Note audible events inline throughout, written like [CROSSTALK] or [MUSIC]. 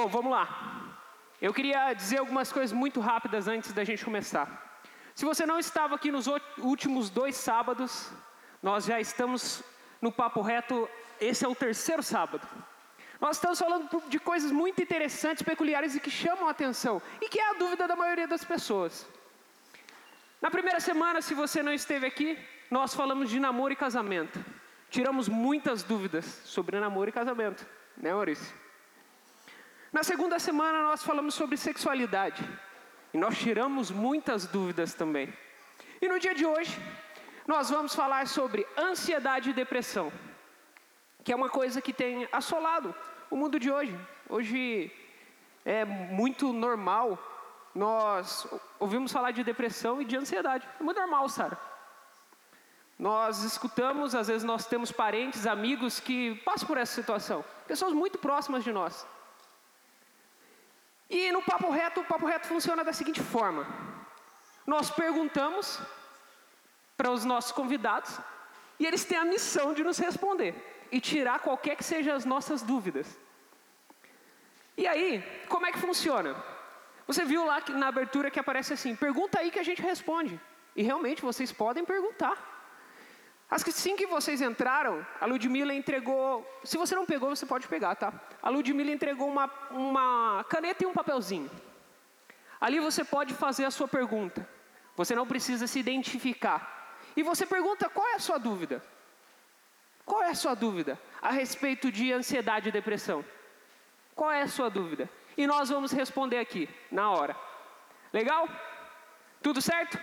Bom, vamos lá. Eu queria dizer algumas coisas muito rápidas antes da gente começar. Se você não estava aqui nos últimos dois sábados, nós já estamos no Papo Reto, esse é o terceiro sábado. Nós estamos falando de coisas muito interessantes, peculiares e que chamam a atenção, e que é a dúvida da maioria das pessoas. Na primeira semana, se você não esteve aqui, nós falamos de namoro e casamento. Tiramos muitas dúvidas sobre namoro e casamento, né, Maurício? Na segunda semana, nós falamos sobre sexualidade. E nós tiramos muitas dúvidas também. E no dia de hoje, nós vamos falar sobre ansiedade e depressão, que é uma coisa que tem assolado o mundo de hoje. Hoje é muito normal nós ouvimos falar de depressão e de ansiedade. É muito normal, Sara. Nós escutamos, às vezes nós temos parentes, amigos que passam por essa situação, pessoas muito próximas de nós. E no papo reto, o papo reto funciona da seguinte forma: nós perguntamos para os nossos convidados e eles têm a missão de nos responder e tirar qualquer que sejam as nossas dúvidas. E aí, como é que funciona? Você viu lá na abertura que aparece assim: pergunta aí que a gente responde. E realmente vocês podem perguntar. Assim que vocês entraram, a Ludmilla entregou. Se você não pegou, você pode pegar, tá? A Ludmilla entregou uma, uma caneta e um papelzinho. Ali você pode fazer a sua pergunta. Você não precisa se identificar. E você pergunta qual é a sua dúvida. Qual é a sua dúvida a respeito de ansiedade e depressão? Qual é a sua dúvida? E nós vamos responder aqui, na hora. Legal? Tudo certo?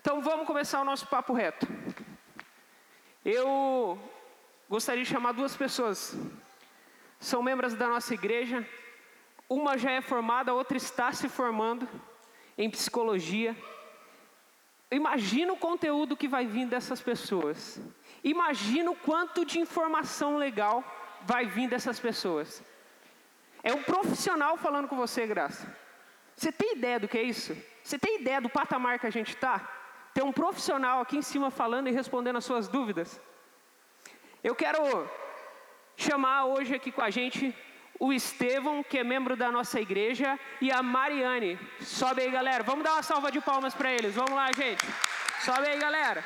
Então vamos começar o nosso papo reto. Eu gostaria de chamar duas pessoas. São membros da nossa igreja. Uma já é formada, a outra está se formando em psicologia. Imagina o conteúdo que vai vir dessas pessoas. Imagina o quanto de informação legal vai vir dessas pessoas. É um profissional falando com você, Graça. Você tem ideia do que é isso? Você tem ideia do patamar que a gente está? Tem um profissional aqui em cima falando e respondendo as suas dúvidas. Eu quero chamar hoje aqui com a gente o Estevão, que é membro da nossa igreja, e a Mariane. Sobe aí, galera. Vamos dar uma salva de palmas para eles. Vamos lá, gente. Sobe aí, galera.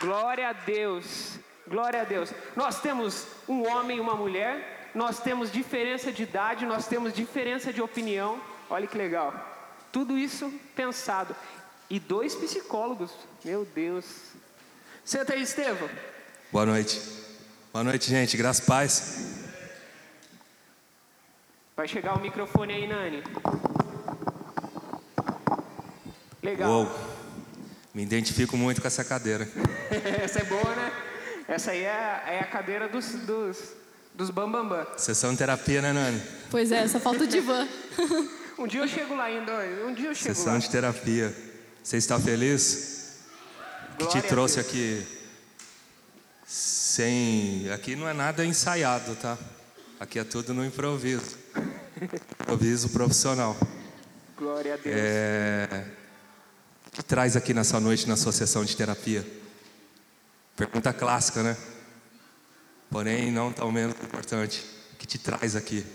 Glória a Deus. Glória a Deus. Nós temos um homem e uma mulher, nós temos diferença de idade, nós temos diferença de opinião. Olha que legal. Tudo isso pensado. E dois psicólogos. Meu Deus. Senta aí, Estevam. Boa noite. Boa noite, gente. Graças paz. Vai chegar o microfone aí, Nani. Legal. Uou. Me identifico muito com essa cadeira. [LAUGHS] essa é boa, né? Essa aí é, é a cadeira dos, dos, dos bambambam. Sessão de terapia, né, Nani? Pois é, só falta o divã. [LAUGHS] Um dia eu chego lá ainda, um dia eu chego Sessão lá. de terapia. Você está feliz? Glória que te trouxe aqui sem. Aqui não é nada ensaiado, tá? Aqui é tudo no improviso. Improviso profissional. Glória a Deus. É... O que traz aqui nessa noite na sua sessão de terapia? Pergunta clássica, né? Porém, não tão menos importante. O que te traz aqui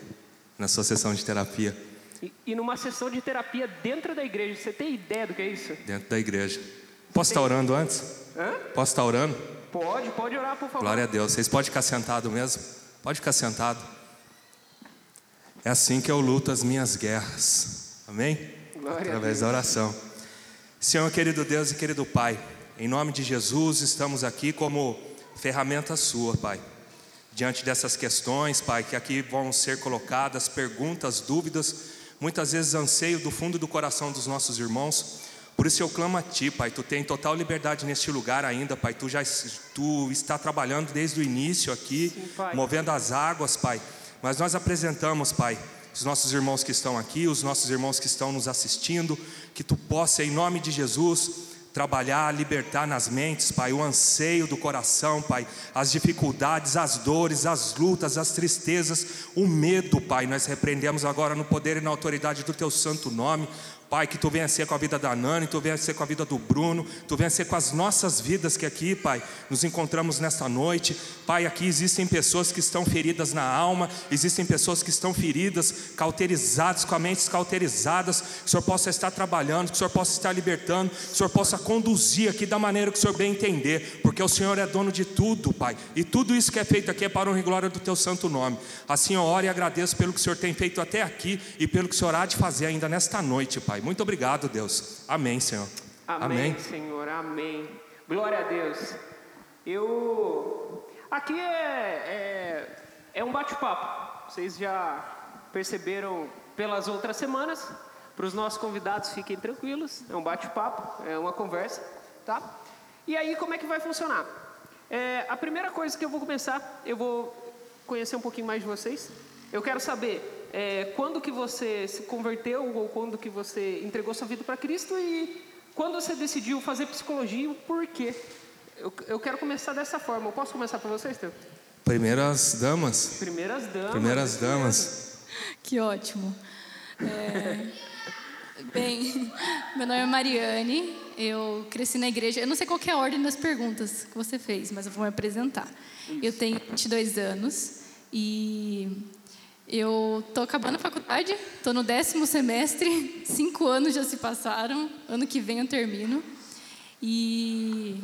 na sua sessão de terapia? E, numa sessão de terapia dentro da igreja, você tem ideia do que é isso? Dentro da igreja. Posso estar orando antes? Hã? Posso estar orando? Pode, pode orar, por favor. Glória a Deus. Vocês podem ficar sentado mesmo? Pode ficar sentado. É assim que eu luto as minhas guerras. Amém? Glória Através da oração. Senhor, querido Deus e querido Pai, em nome de Jesus, estamos aqui como ferramenta sua, Pai. Diante dessas questões, Pai, que aqui vão ser colocadas perguntas, dúvidas, muitas vezes anseio do fundo do coração dos nossos irmãos. Por isso eu clamo a Ti, Pai. Tu tem total liberdade neste lugar ainda, Pai. Tu já tu está trabalhando desde o início aqui, Sim, movendo as águas, Pai. Mas nós apresentamos, Pai, os nossos irmãos que estão aqui, os nossos irmãos que estão nos assistindo, que Tu possa, em nome de Jesus, trabalhar, libertar nas mentes, Pai, o anseio do coração, Pai, as dificuldades, as dores, as lutas, as tristezas, o medo, Pai. Nós repreendemos agora no poder e na autoridade do Teu santo nome. Pai, que tu venha ser com a vida da Nani, tu venha ser com a vida do Bruno, tu venha ser com as nossas vidas que aqui, Pai, nos encontramos nesta noite. Pai, aqui existem pessoas que estão feridas na alma, existem pessoas que estão feridas, cauterizadas, com a mente cauterizadas. Que o Senhor possa estar trabalhando, que o Senhor possa estar libertando, que o Senhor possa conduzir aqui da maneira que o Senhor bem entender, porque o Senhor é dono de tudo, Pai, e tudo isso que é feito aqui é para honra e glória do Teu santo nome. Assim eu oro e agradeço pelo que o Senhor tem feito até aqui e pelo que o Senhor há de fazer ainda nesta noite, Pai. Muito obrigado, Deus. Amém, Senhor. Amém, Amém. Senhor. Amém. Glória a Deus. Eu. Aqui é, é, é um bate-papo. Vocês já perceberam pelas outras semanas. Para os nossos convidados, fiquem tranquilos. É um bate-papo, é uma conversa, tá? E aí, como é que vai funcionar? É, a primeira coisa que eu vou começar, eu vou conhecer um pouquinho mais de vocês. Eu quero saber é, quando que você se converteu ou quando que você entregou sua vida para Cristo e quando você decidiu fazer psicologia, por quê? Eu, eu quero começar dessa forma. Eu posso começar para vocês, Teu? Primeiras damas. Primeiras damas. Primeiras damas. [LAUGHS] Que ótimo. É, bem, meu nome é Mariane, eu cresci na igreja. Eu não sei qual é a ordem das perguntas que você fez, mas eu vou me apresentar. Eu tenho 22 anos e eu estou acabando a faculdade, estou no décimo semestre, [LAUGHS] cinco anos já se passaram, ano que vem eu termino. E,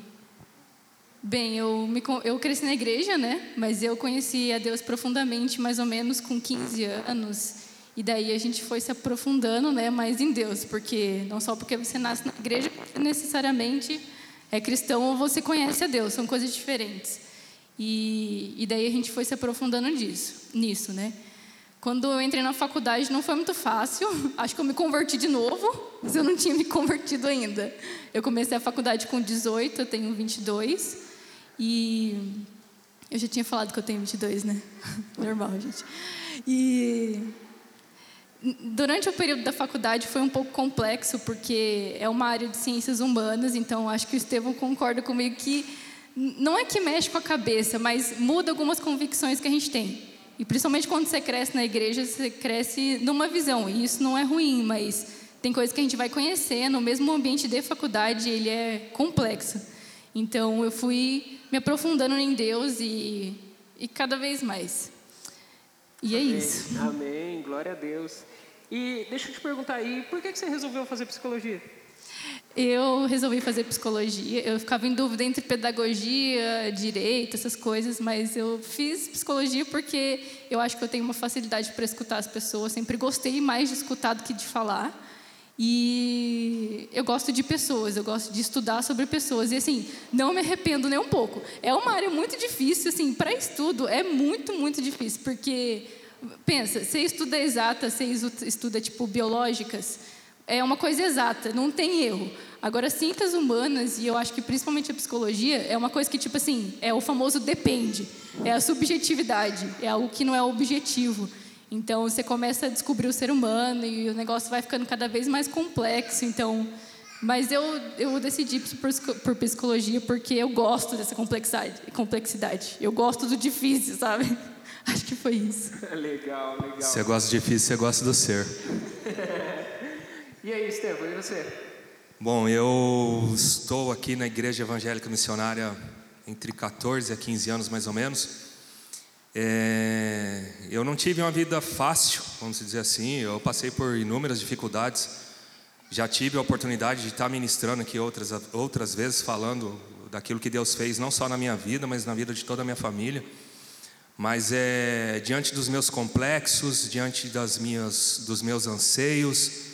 bem, eu, me, eu cresci na igreja, né? Mas eu conheci a Deus profundamente, mais ou menos com 15 anos. E daí a gente foi se aprofundando, né? Mais em Deus, porque não só porque você nasce na igreja, necessariamente é cristão ou você conhece a Deus, são coisas diferentes. E, e daí a gente foi se aprofundando nisso, nisso, né? Quando eu entrei na faculdade não foi muito fácil. Acho que eu me converti de novo, mas eu não tinha me convertido ainda. Eu comecei a faculdade com 18, eu tenho 22. E eu já tinha falado que eu tenho 22, né? [LAUGHS] Normal, gente. E durante o período da faculdade foi um pouco complexo, porque é uma área de ciências humanas, então acho que o Estevão concorda comigo que não é que mexe com a cabeça, mas muda algumas convicções que a gente tem. E principalmente quando você cresce na igreja, você cresce numa visão. E isso não é ruim, mas tem coisas que a gente vai conhecendo. Mesmo o ambiente de faculdade, ele é complexo. Então, eu fui me aprofundando em Deus e, e cada vez mais. E é Amém. isso. Amém. Glória a Deus. E deixa eu te perguntar aí, por que você resolveu fazer psicologia? Eu resolvi fazer psicologia. Eu ficava em dúvida entre pedagogia, direito, essas coisas, mas eu fiz psicologia porque eu acho que eu tenho uma facilidade para escutar as pessoas. Sempre gostei mais de escutar do que de falar. E eu gosto de pessoas, eu gosto de estudar sobre pessoas. E assim, não me arrependo nem um pouco. É uma área muito difícil, assim, para estudo é muito, muito difícil, porque pensa, você estuda exata, você estuda tipo biológicas, é uma coisa exata, não tem erro. Agora, ciências humanas, e eu acho que principalmente a psicologia, é uma coisa que, tipo assim, é o famoso depende. É a subjetividade, é algo que não é objetivo. Então, você começa a descobrir o ser humano e o negócio vai ficando cada vez mais complexo. Então, mas eu, eu decidi por, por psicologia porque eu gosto dessa complexidade, complexidade. Eu gosto do difícil, sabe? [LAUGHS] Acho que foi isso. [LAUGHS] legal, legal. Você gosta do difícil, você gosta do ser. [LAUGHS] E aí, Estevam, e você? Bom, eu estou aqui na Igreja Evangélica Missionária entre 14 a 15 anos, mais ou menos. É, eu não tive uma vida fácil, vamos dizer assim. Eu passei por inúmeras dificuldades. Já tive a oportunidade de estar ministrando aqui outras, outras vezes, falando daquilo que Deus fez, não só na minha vida, mas na vida de toda a minha família. Mas é diante dos meus complexos, diante das minhas, dos meus anseios,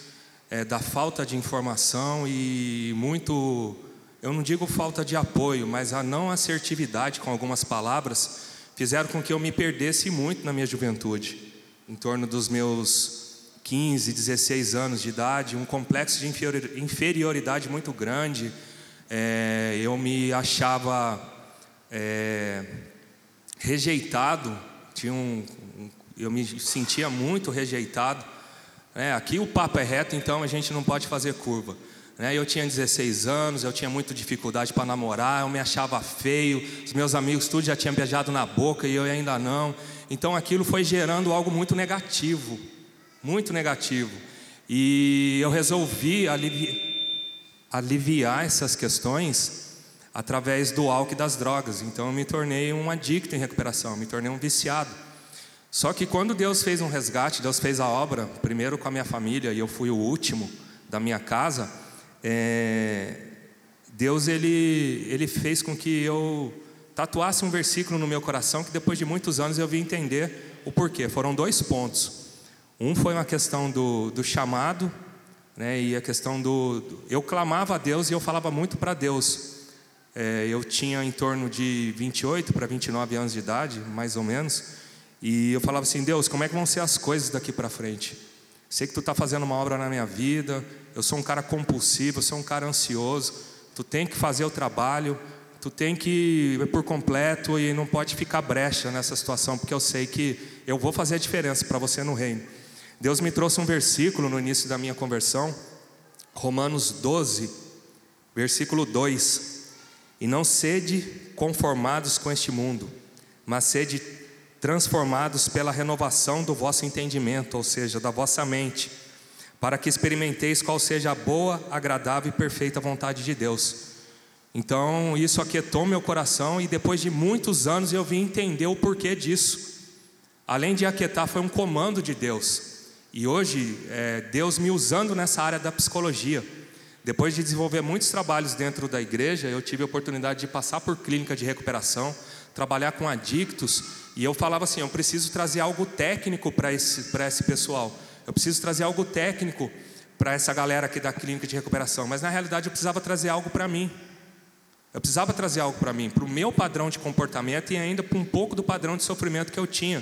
é, da falta de informação e muito, eu não digo falta de apoio, mas a não assertividade com algumas palavras fizeram com que eu me perdesse muito na minha juventude, em torno dos meus 15, 16 anos de idade, um complexo de inferioridade muito grande. É, eu me achava é, rejeitado, tinha um, eu me sentia muito rejeitado é, aqui o papo é reto, então a gente não pode fazer curva. Né? Eu tinha 16 anos, eu tinha muita dificuldade para namorar, eu me achava feio, os meus amigos tudo já tinham beijado na boca e eu ainda não. Então aquilo foi gerando algo muito negativo, muito negativo. E eu resolvi alivi aliviar essas questões através do álcool e das drogas. Então eu me tornei um adicto em recuperação, me tornei um viciado. Só que quando Deus fez um resgate, Deus fez a obra, primeiro com a minha família, e eu fui o último da minha casa, é, Deus ele, ele fez com que eu tatuasse um versículo no meu coração que depois de muitos anos eu vim entender o porquê. Foram dois pontos. Um foi uma questão do, do chamado, né, e a questão do, do, Eu clamava a Deus e eu falava muito para Deus. É, eu tinha em torno de 28 para 29 anos de idade, mais ou menos, e eu falava assim: Deus, como é que vão ser as coisas daqui para frente? Sei que tu está fazendo uma obra na minha vida, eu sou um cara compulsivo, eu sou um cara ansioso, tu tem que fazer o trabalho, tu tem que ir por completo e não pode ficar brecha nessa situação, porque eu sei que eu vou fazer a diferença para você no reino. Deus me trouxe um versículo no início da minha conversão, Romanos 12, versículo 2: E não sede conformados com este mundo, mas sede transformados pela renovação do vosso entendimento, ou seja, da vossa mente, para que experimenteis qual seja a boa, agradável e perfeita vontade de Deus. Então, isso aquietou meu coração e depois de muitos anos eu vim entender o porquê disso. Além de aquietar, foi um comando de Deus. E hoje, é, Deus me usando nessa área da psicologia. Depois de desenvolver muitos trabalhos dentro da igreja, eu tive a oportunidade de passar por clínica de recuperação, trabalhar com adictos, e eu falava assim: eu preciso trazer algo técnico para esse, esse pessoal, eu preciso trazer algo técnico para essa galera aqui da clínica de recuperação, mas na realidade eu precisava trazer algo para mim. Eu precisava trazer algo para mim, para o meu padrão de comportamento e ainda para um pouco do padrão de sofrimento que eu tinha.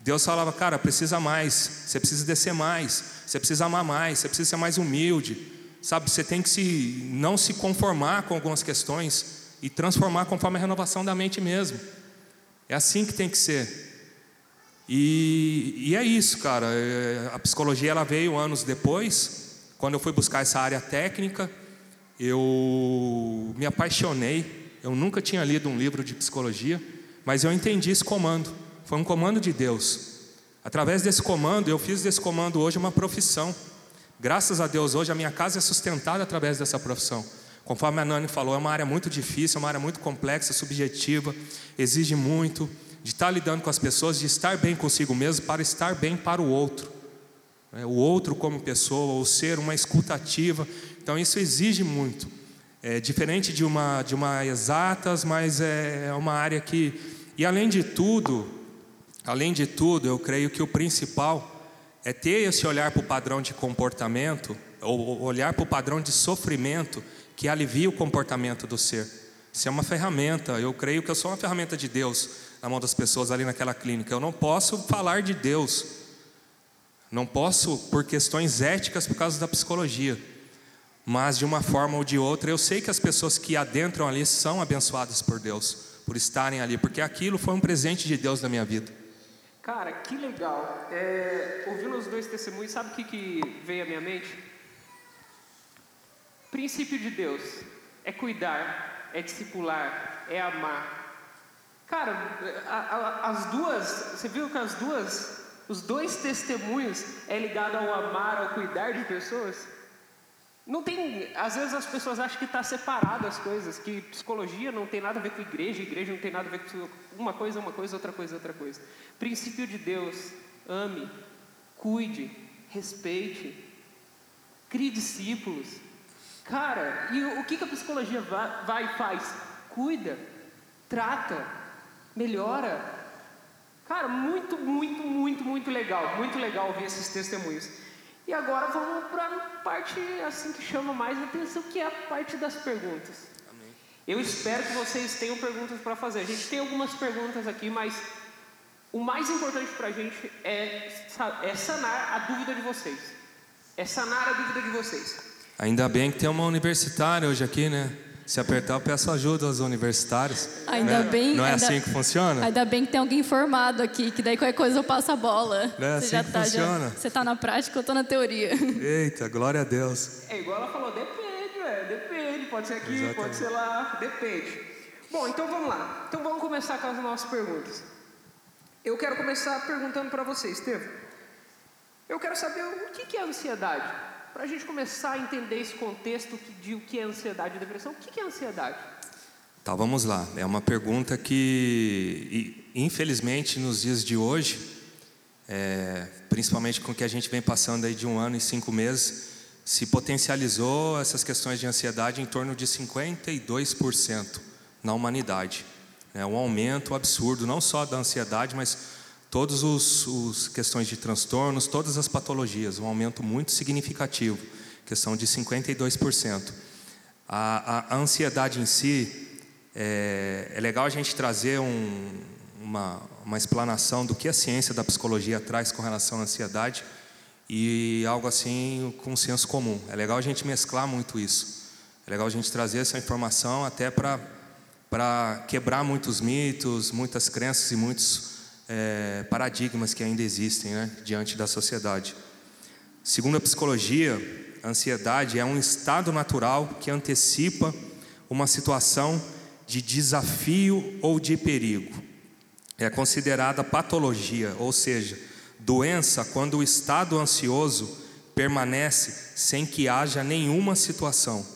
Deus falava, cara, precisa mais, você precisa descer mais, você precisa amar mais, você precisa ser mais humilde, sabe? Você tem que se, não se conformar com algumas questões e transformar conforme a renovação da mente mesmo. É assim que tem que ser. E, e é isso, cara. É, a psicologia ela veio anos depois, quando eu fui buscar essa área técnica eu me apaixonei. Eu nunca tinha lido um livro de psicologia, mas eu entendi esse comando. Foi um comando de Deus. Através desse comando, eu fiz desse comando hoje uma profissão. Graças a Deus, hoje a minha casa é sustentada através dessa profissão. Conforme a Nani falou, é uma área muito difícil, é uma área muito complexa, subjetiva, exige muito de estar lidando com as pessoas, de estar bem consigo mesmo para estar bem para o outro. É, o outro como pessoa, o ser uma escutativa. Então isso exige muito. É diferente de uma de uma exatas, mas é, é uma área que e além de tudo, além de tudo, eu creio que o principal é ter esse olhar para o padrão de comportamento, ou olhar para o padrão de sofrimento que alivia o comportamento do ser. Isso é uma ferramenta. Eu creio que eu sou uma ferramenta de Deus na mão das pessoas ali naquela clínica. Eu não posso falar de Deus. Não posso por questões éticas por causa da psicologia mas de uma forma ou de outra, eu sei que as pessoas que adentram ali são abençoadas por Deus, por estarem ali, porque aquilo foi um presente de Deus na minha vida. Cara, que legal. É, ouvindo os dois testemunhos, sabe o que, que veio à minha mente? Princípio de Deus é cuidar, é discipular, é amar. Cara, as duas, você viu que as duas, os dois testemunhos é ligado ao amar, ao cuidar de pessoas? Não tem, às vezes as pessoas acham que está separado as coisas, que psicologia não tem nada a ver com igreja, igreja não tem nada a ver com uma coisa, uma coisa, outra coisa, outra coisa. Princípio de Deus, ame, cuide, respeite, crie discípulos. Cara, e o que, que a psicologia vai e faz? Cuida, trata, melhora. Cara, muito, muito, muito, muito legal, muito legal ouvir esses testemunhos. E agora vamos para a parte assim que chama mais atenção, que é a parte das perguntas. Amém. Eu espero que vocês tenham perguntas para fazer. A gente tem algumas perguntas aqui, mas o mais importante para a gente é, é sanar a dúvida de vocês. É sanar a dúvida de vocês. Ainda bem que tem uma universitária hoje aqui, né? Se apertar, eu peço ajuda aos universitários. Ainda né? bem. Não é ainda, assim que funciona? Ainda bem que tem alguém formado aqui, que daí qualquer coisa eu passo a bola. Não é você assim que tá, funciona. Já, você está na prática, eu estou na teoria. [LAUGHS] Eita, glória a Deus. É igual ela falou, depende, velho, depende. Pode ser aqui, Exatamente. pode ser lá, depende. Bom, então vamos lá. Então vamos começar com as nossas perguntas. Eu quero começar perguntando para vocês, Estevam. Eu quero saber o que é ansiedade. Para a gente começar a entender esse contexto de o que é ansiedade e depressão, o que é ansiedade? Tá, vamos lá. É uma pergunta que, infelizmente, nos dias de hoje, é, principalmente com o que a gente vem passando aí de um ano e cinco meses, se potencializou essas questões de ansiedade em torno de 52% na humanidade. É um aumento absurdo, não só da ansiedade, mas todas as questões de transtornos, todas as patologias, um aumento muito significativo, questão de 52%. A, a, ansiedade em si, é, é, legal a gente trazer um, uma, uma explanação do que a ciência da psicologia traz com relação à ansiedade e algo assim com senso comum. É legal a gente mesclar muito isso. É legal a gente trazer essa informação até para quebrar muitos mitos, muitas crenças e muitos é, paradigmas que ainda existem né, diante da sociedade. Segundo a psicologia, a ansiedade é um estado natural que antecipa uma situação de desafio ou de perigo. É considerada patologia, ou seja, doença quando o estado ansioso permanece sem que haja nenhuma situação.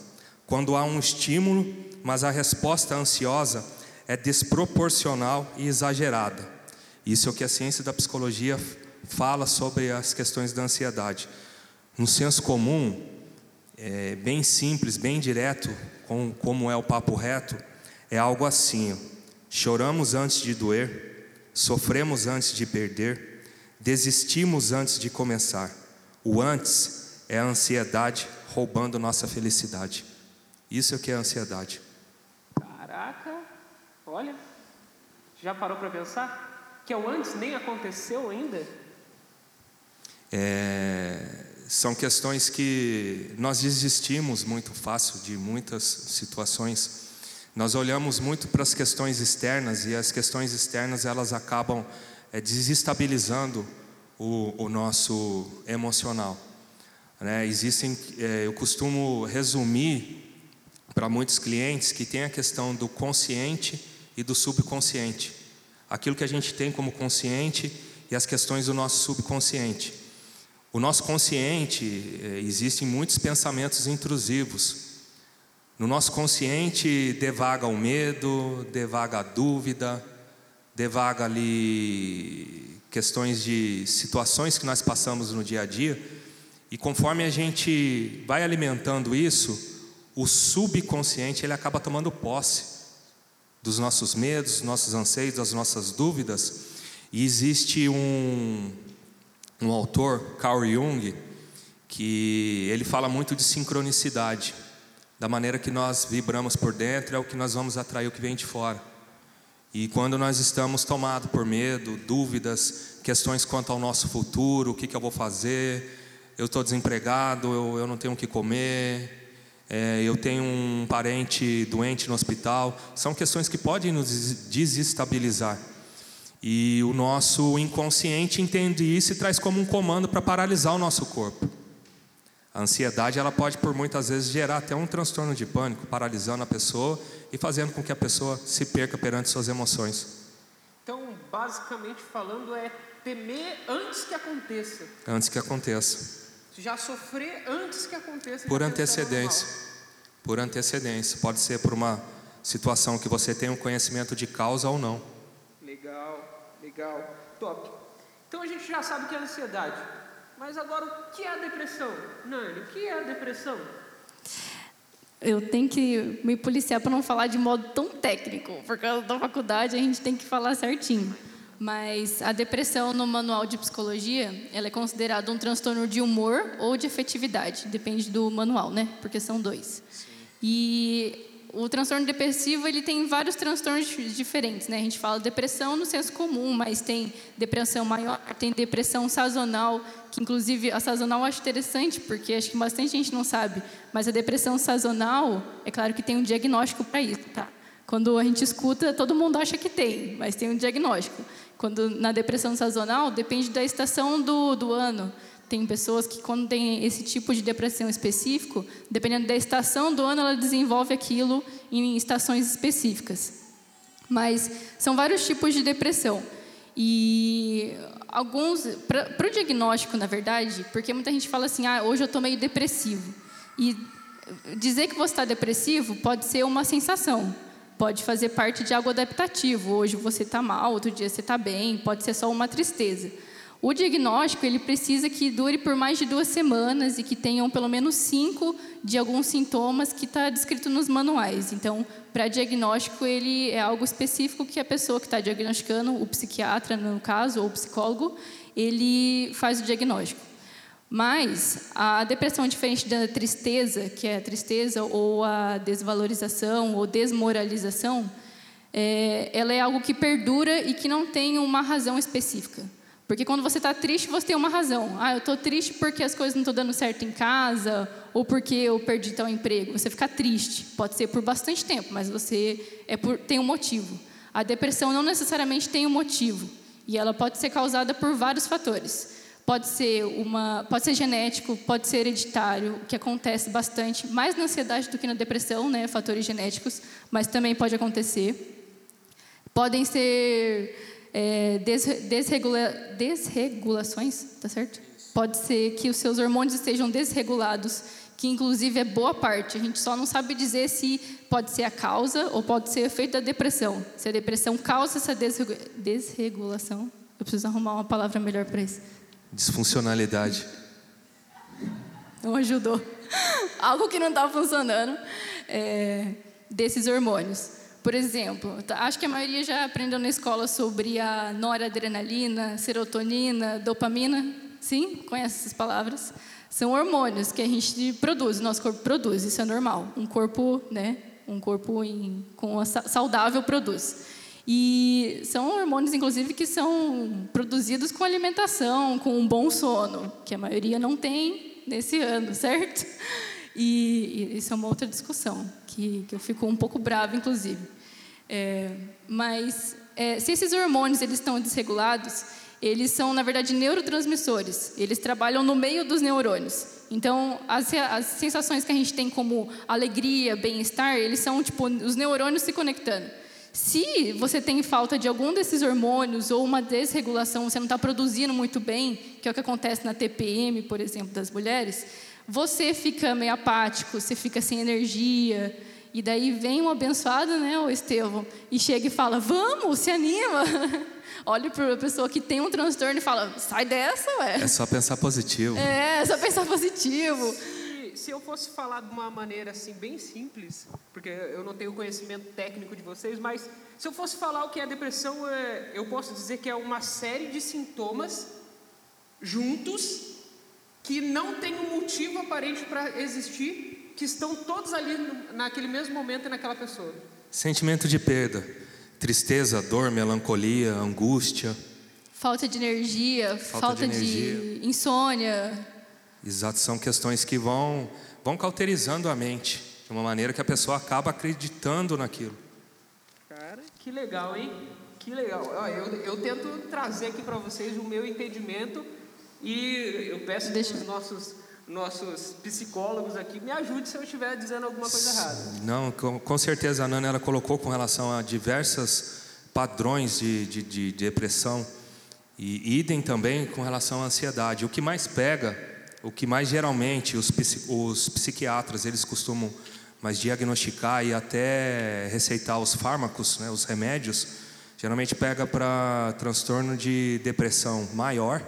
Quando há um estímulo, mas a resposta ansiosa é desproporcional e exagerada. Isso é o que a ciência da psicologia fala sobre as questões da ansiedade. No senso comum, é bem simples, bem direto, com, como é o papo reto, é algo assim: choramos antes de doer, sofremos antes de perder, desistimos antes de começar. O antes é a ansiedade roubando nossa felicidade. Isso é o que é ansiedade. Caraca, olha, já parou para pensar? Que é o antes nem aconteceu ainda? É, são questões que nós desistimos muito fácil de muitas situações. Nós olhamos muito para as questões externas e as questões externas elas acabam é, desestabilizando o, o, nosso emocional. Né? Existem, é, eu costumo resumir para muitos clientes que tem a questão do consciente e do subconsciente aquilo que a gente tem como consciente e as questões do nosso subconsciente. O nosso consciente, eh, existem muitos pensamentos intrusivos. No nosso consciente devaga o medo, devaga a dúvida, devaga ali questões de situações que nós passamos no dia a dia. E conforme a gente vai alimentando isso, o subconsciente ele acaba tomando posse dos nossos medos, dos nossos anseios, das nossas dúvidas. E existe um, um autor, Carl Jung, que ele fala muito de sincronicidade. Da maneira que nós vibramos por dentro é o que nós vamos atrair o que vem de fora. E quando nós estamos tomados por medo, dúvidas, questões quanto ao nosso futuro, o que, que eu vou fazer, eu estou desempregado, eu, eu não tenho o que comer, é, eu tenho um parente doente no hospital, são questões que podem nos desestabilizar. E o nosso inconsciente entende isso e traz como um comando para paralisar o nosso corpo. A ansiedade ela pode por muitas vezes gerar até um transtorno de pânico, paralisando a pessoa e fazendo com que a pessoa se perca perante suas emoções. Então, basicamente falando, é temer antes que aconteça. Antes que aconteça já sofrer antes que aconteça. Por antecedência. Por antecedência. Pode ser por uma situação que você tem um conhecimento de causa ou não. Legal, legal. Top. Então a gente já sabe o que é ansiedade. Mas agora o que é a depressão? Nani, o que é a depressão? Eu tenho que me policiar para não falar de modo tão técnico, por causa da faculdade a gente tem que falar certinho. Mas a depressão no manual de psicologia, ela é considerada um transtorno de humor ou de afetividade, depende do manual, né? Porque são dois. Sim. E o transtorno depressivo, ele tem vários transtornos diferentes, né? A gente fala depressão no senso comum, mas tem depressão maior, tem depressão sazonal, que inclusive a sazonal eu acho interessante, porque acho que bastante gente não sabe, mas a depressão sazonal, é claro que tem um diagnóstico para isso, tá? Quando a gente escuta, todo mundo acha que tem, mas tem um diagnóstico. Quando na depressão sazonal, depende da estação do, do ano. Tem pessoas que, quando tem esse tipo de depressão específico, dependendo da estação do ano, ela desenvolve aquilo em estações específicas. Mas são vários tipos de depressão. E alguns, para o diagnóstico, na verdade, porque muita gente fala assim, ah, hoje eu estou meio depressivo. E dizer que você está depressivo pode ser uma sensação, pode fazer parte de algo adaptativo. Hoje você está mal, outro dia você está bem, pode ser só uma tristeza. O diagnóstico ele precisa que dure por mais de duas semanas e que tenham pelo menos cinco de alguns sintomas que está descrito nos manuais. Então, para diagnóstico ele é algo específico que a pessoa que está diagnosticando, o psiquiatra no caso ou o psicólogo, ele faz o diagnóstico. Mas a depressão, diferente da tristeza, que é a tristeza ou a desvalorização ou desmoralização, é, ela é algo que perdura e que não tem uma razão específica. Porque quando você está triste, você tem uma razão. Ah, eu estou triste porque as coisas não estão dando certo em casa, ou porque eu perdi tal emprego. Você fica triste. Pode ser por bastante tempo, mas você é por, tem um motivo. A depressão não necessariamente tem um motivo. E ela pode ser causada por vários fatores. Pode ser, uma, pode ser genético, pode ser hereditário, que acontece bastante, mais na ansiedade do que na depressão, né, fatores genéticos, mas também pode acontecer. Podem ser é, desregula, desregulações, tá certo? Pode ser que os seus hormônios estejam desregulados, que inclusive é boa parte. A gente só não sabe dizer se pode ser a causa ou pode ser efeito da depressão. Se a depressão causa essa desregulação, eu preciso arrumar uma palavra melhor para isso. Disfuncionalidade. Não ajudou. [LAUGHS] Algo que não estava funcionando é, desses hormônios. Por exemplo, tá, acho que a maioria já aprendeu na escola sobre a noradrenalina, serotonina, dopamina. Sim? Conhece essas palavras? São hormônios que a gente produz, nosso corpo produz, isso é normal. Um corpo, né, um corpo em, com saudável produz. E são hormônios, inclusive, que são produzidos com alimentação, com um bom sono, que a maioria não tem nesse ano, certo? E, e isso é uma outra discussão, que, que eu fico um pouco brava, inclusive. É, mas é, se esses hormônios eles estão desregulados, eles são, na verdade, neurotransmissores. Eles trabalham no meio dos neurônios. Então, as, as sensações que a gente tem como alegria, bem-estar, eles são tipo os neurônios se conectando. Se você tem falta de algum desses hormônios ou uma desregulação, você não está produzindo muito bem, que é o que acontece na TPM, por exemplo, das mulheres, você fica meio apático, você fica sem energia. E daí vem um abençoado, né, o Estevão, e chega e fala: Vamos, se anima. [LAUGHS] Olha para a pessoa que tem um transtorno e fala: Sai dessa, ué. É só pensar positivo. É, é só pensar positivo. Se, se eu fosse falar de uma maneira assim, bem simples, porque eu não tenho conhecimento técnico de vocês, mas se eu fosse falar o que é depressão, é, eu posso dizer que é uma série de sintomas juntos que não tem um motivo aparente para existir, que estão todos ali naquele mesmo momento naquela pessoa. Sentimento de perda, tristeza, dor, melancolia, angústia. Falta de energia, falta, falta de, energia. de, insônia. Exato, são questões que vão, vão cauterizando a mente, de uma maneira que a pessoa acaba acreditando naquilo. Cara, que legal, hein? Que legal. Eu, eu tento trazer aqui para vocês o meu entendimento e eu peço Deixa... que os nossos, nossos psicólogos aqui me ajudem se eu estiver dizendo alguma coisa errada. Não, com, com certeza a Nana ela colocou com relação a diversos padrões de, de, de depressão e idem também com relação à ansiedade. O que mais pega, o que mais geralmente os, os psiquiatras eles costumam mais diagnosticar e até receitar os fármacos, né, os remédios, geralmente pega para transtorno de depressão maior.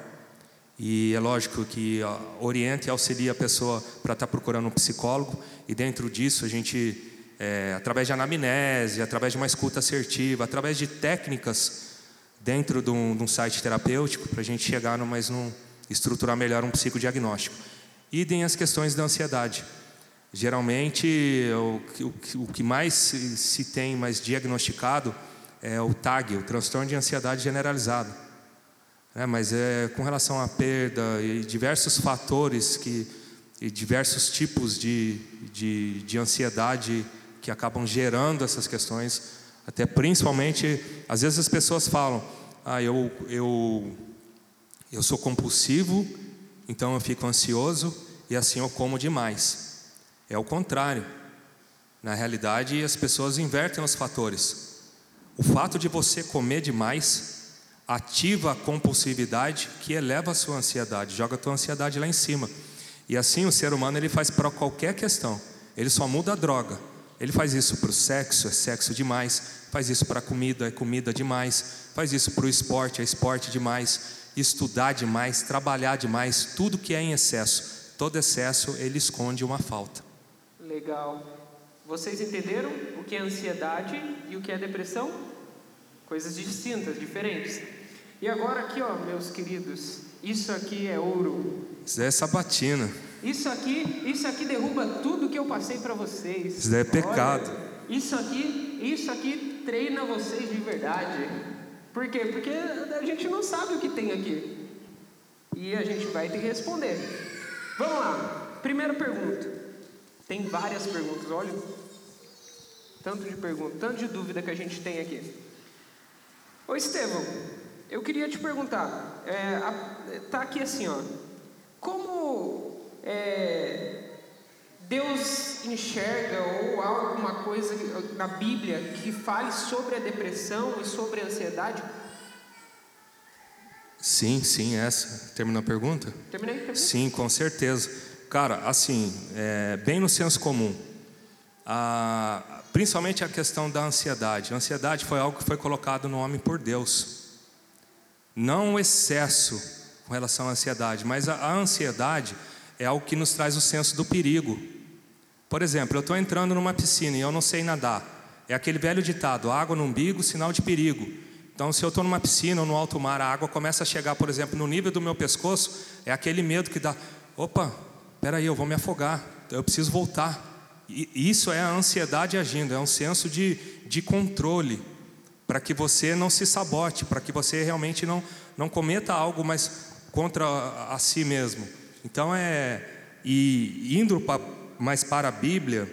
E é lógico que orienta e auxilia a pessoa para estar tá procurando um psicólogo, e dentro disso a gente, é, através de anamnese, através de uma escuta assertiva, através de técnicas dentro de um, de um site terapêutico, para a gente chegar no mais num, estruturar melhor um psicodiagnóstico. Idem as questões da ansiedade. Geralmente, o, que mais se, se tem mais diagnosticado é o TAG, o transtorno de ansiedade generalizado. É, mas é com relação à perda e diversos fatores que, e diversos tipos de, de, de ansiedade que acabam gerando essas questões, até principalmente, às vezes as pessoas falam, ah, eu, eu, eu sou compulsivo, então eu fico ansioso e assim eu como demais. É o contrário. Na realidade, as pessoas invertem os fatores. O fato de você comer demais ativa a compulsividade que eleva a sua ansiedade, joga a tua ansiedade lá em cima. E assim o ser humano ele faz para qualquer questão. Ele só muda a droga. Ele faz isso para o sexo, é sexo demais. Faz isso para a comida, é comida demais. Faz isso para o esporte, é esporte demais. Estudar demais, trabalhar demais, tudo que é em excesso. Todo excesso ele esconde uma falta. Legal. Vocês entenderam o que é ansiedade e o que é depressão? Coisas distintas, diferentes. E agora aqui, ó, meus queridos, isso aqui é ouro. Isso é sabatina. Isso aqui, isso aqui derruba tudo que eu passei para vocês. Isso é pecado. Olha, isso aqui, isso aqui treina vocês de verdade. Por quê? Porque a gente não sabe o que tem aqui. E a gente vai ter que responder. Vamos lá. Primeira pergunta. Tem várias perguntas, olha. Tanto de pergunta, tanto de dúvida que a gente tem aqui. Ô Estevão, eu queria te perguntar, é, a, tá aqui assim, ó. Como é, Deus enxerga ou há alguma coisa na Bíblia que fale sobre a depressão e sobre a ansiedade? Sim, sim, essa. Terminou a pergunta? Terminei? Terminei? Sim, com certeza. Cara, assim, é, bem no senso comum. A, principalmente a questão da ansiedade. A ansiedade foi algo que foi colocado no homem por Deus. Não o excesso com relação à ansiedade, mas a, a ansiedade é algo que nos traz o senso do perigo. Por exemplo, eu estou entrando numa piscina e eu não sei nadar. É aquele velho ditado: água no umbigo, sinal de perigo. Então, se eu estou numa piscina ou no alto mar, a água começa a chegar, por exemplo, no nível do meu pescoço, é aquele medo que dá: opa, peraí, eu vou me afogar, eu preciso voltar. E isso é a ansiedade agindo, é um senso de, de controle, para que você não se sabote, para que você realmente não, não cometa algo mais contra a, a si mesmo. Então é. E indo pra, mais para a Bíblia,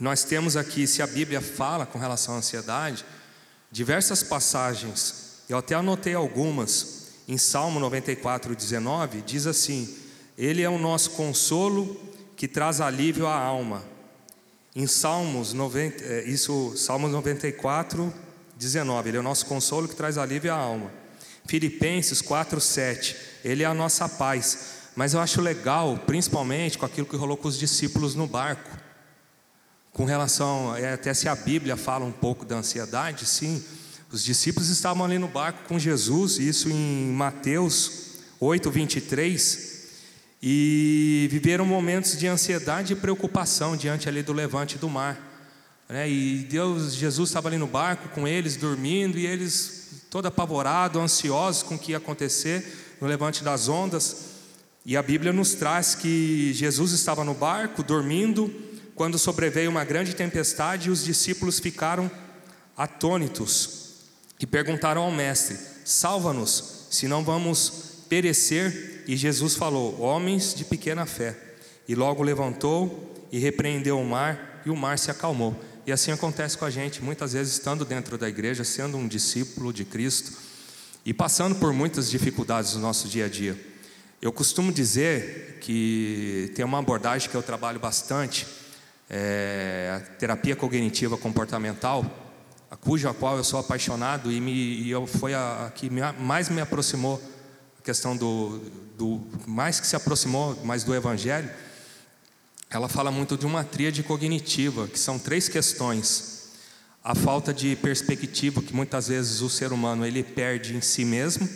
nós temos aqui, se a Bíblia fala com relação à ansiedade, diversas passagens, eu até anotei algumas, em Salmo 94, 19, diz assim: Ele é o nosso consolo que traz alívio à alma. Em Salmos 90, é, isso, Salmos 94, 19, ele é o nosso consolo que traz alívio à alma. Filipenses 4, 7, ele é a nossa paz. Mas eu acho legal, principalmente com aquilo que rolou com os discípulos no barco. Com relação, é, até se a Bíblia fala um pouco da ansiedade, sim. Os discípulos estavam ali no barco com Jesus, isso em Mateus 8, 23 e viveram momentos de ansiedade e preocupação diante ali do levante do mar. Né? E Deus, Jesus estava ali no barco com eles, dormindo, e eles todo apavorados, ansiosos com o que ia acontecer no levante das ondas. E a Bíblia nos traz que Jesus estava no barco, dormindo, quando sobreveio uma grande tempestade e os discípulos ficaram atônitos e perguntaram ao Mestre: Salva-nos, se não vamos perecer. E Jesus falou: Homens de pequena fé. E logo levantou e repreendeu o mar, e o mar se acalmou. E assim acontece com a gente, muitas vezes estando dentro da igreja, sendo um discípulo de Cristo e passando por muitas dificuldades no nosso dia a dia. Eu costumo dizer que tem uma abordagem que eu trabalho bastante, é a terapia cognitiva comportamental, a cuja qual eu sou apaixonado e, me, e eu, foi a, a que me, mais me aproximou a questão do, do mais que se aproximou mais do Evangelho, ela fala muito de uma tríade cognitiva, que são três questões. A falta de perspectiva que muitas vezes o ser humano ele perde em si mesmo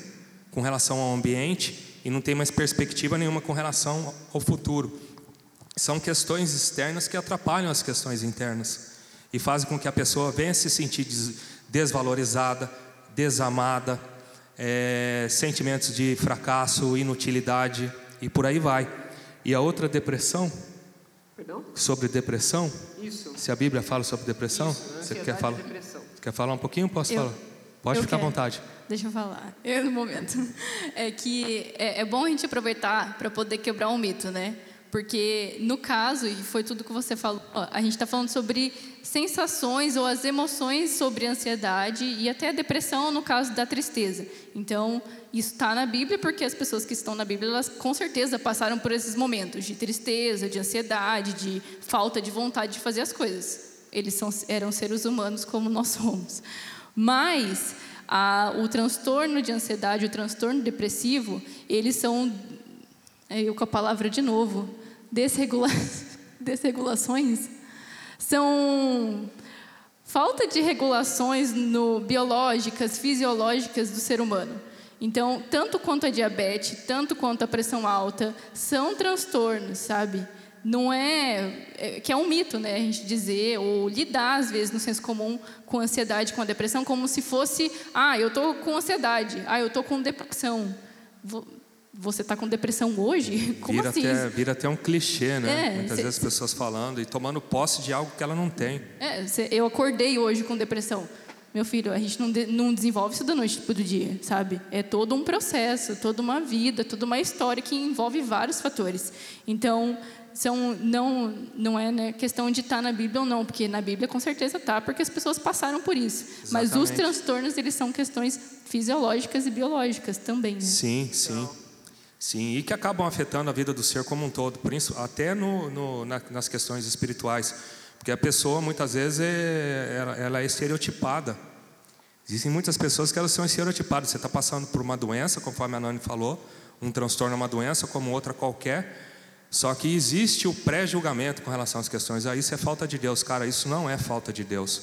com relação ao ambiente e não tem mais perspectiva nenhuma com relação ao futuro. São questões externas que atrapalham as questões internas e fazem com que a pessoa venha se sentir desvalorizada, desamada, é, sentimentos de fracasso, inutilidade e por aí vai. E a outra depressão, Perdão? sobre depressão, Isso. se a Bíblia fala sobre depressão, Isso, você quer falar, depressão. quer falar um pouquinho? Posso Eu- falar? Pode eu ficar à quero. vontade. Deixa eu falar. [LAUGHS] Eu no momento. É que é, é bom a gente aproveitar para poder quebrar um mito, né? Porque no caso, e foi tudo que você falou, a gente está falando sobre sensações ou as emoções sobre a ansiedade e até a depressão no caso da tristeza. Então, isso está na Bíblia porque as pessoas que estão na Bíblia, elas com certeza passaram por esses momentos de tristeza, de ansiedade, de falta de vontade de fazer as coisas. Eles são, eram seres humanos como nós somos. Mas a, o transtorno de ansiedade, o transtorno depressivo, eles são, é, eu com a palavra de novo, desregula, [LAUGHS] desregulações, são falta de regulações no, biológicas, fisiológicas do ser humano. Então, tanto quanto a diabetes, tanto quanto a pressão alta, são transtornos, sabe? Não é, é, que é um mito, né? A gente dizer ou lidar às vezes no senso comum com ansiedade, com a depressão, como se fosse, ah, eu tô com ansiedade, ah, eu tô com depressão. Você está com depressão hoje? [LAUGHS] Como vira assim? Até, vira até um clichê, né? É, Muitas cê, vezes pessoas falando e tomando posse de algo que ela não tem. É, cê, eu acordei hoje com depressão. Meu filho, a gente não, de, não desenvolve isso da noite para o dia, sabe? É todo um processo, toda uma vida, toda uma história que envolve vários fatores. Então, são, não, não é né, questão de estar tá na Bíblia ou não, porque na Bíblia com certeza está, porque as pessoas passaram por isso. Exatamente. Mas os transtornos, eles são questões fisiológicas e biológicas também. Né? Sim, sim. Sim, e que acabam afetando a vida do ser como um todo, por isso, até no, no na, nas questões espirituais. Porque a pessoa, muitas vezes, é, ela, ela é estereotipada. Existem muitas pessoas que elas são estereotipadas. Você está passando por uma doença, conforme a Nani falou, um transtorno é uma doença como outra qualquer, só que existe o pré-julgamento com relação às questões. Ah, isso é falta de Deus. Cara, isso não é falta de Deus.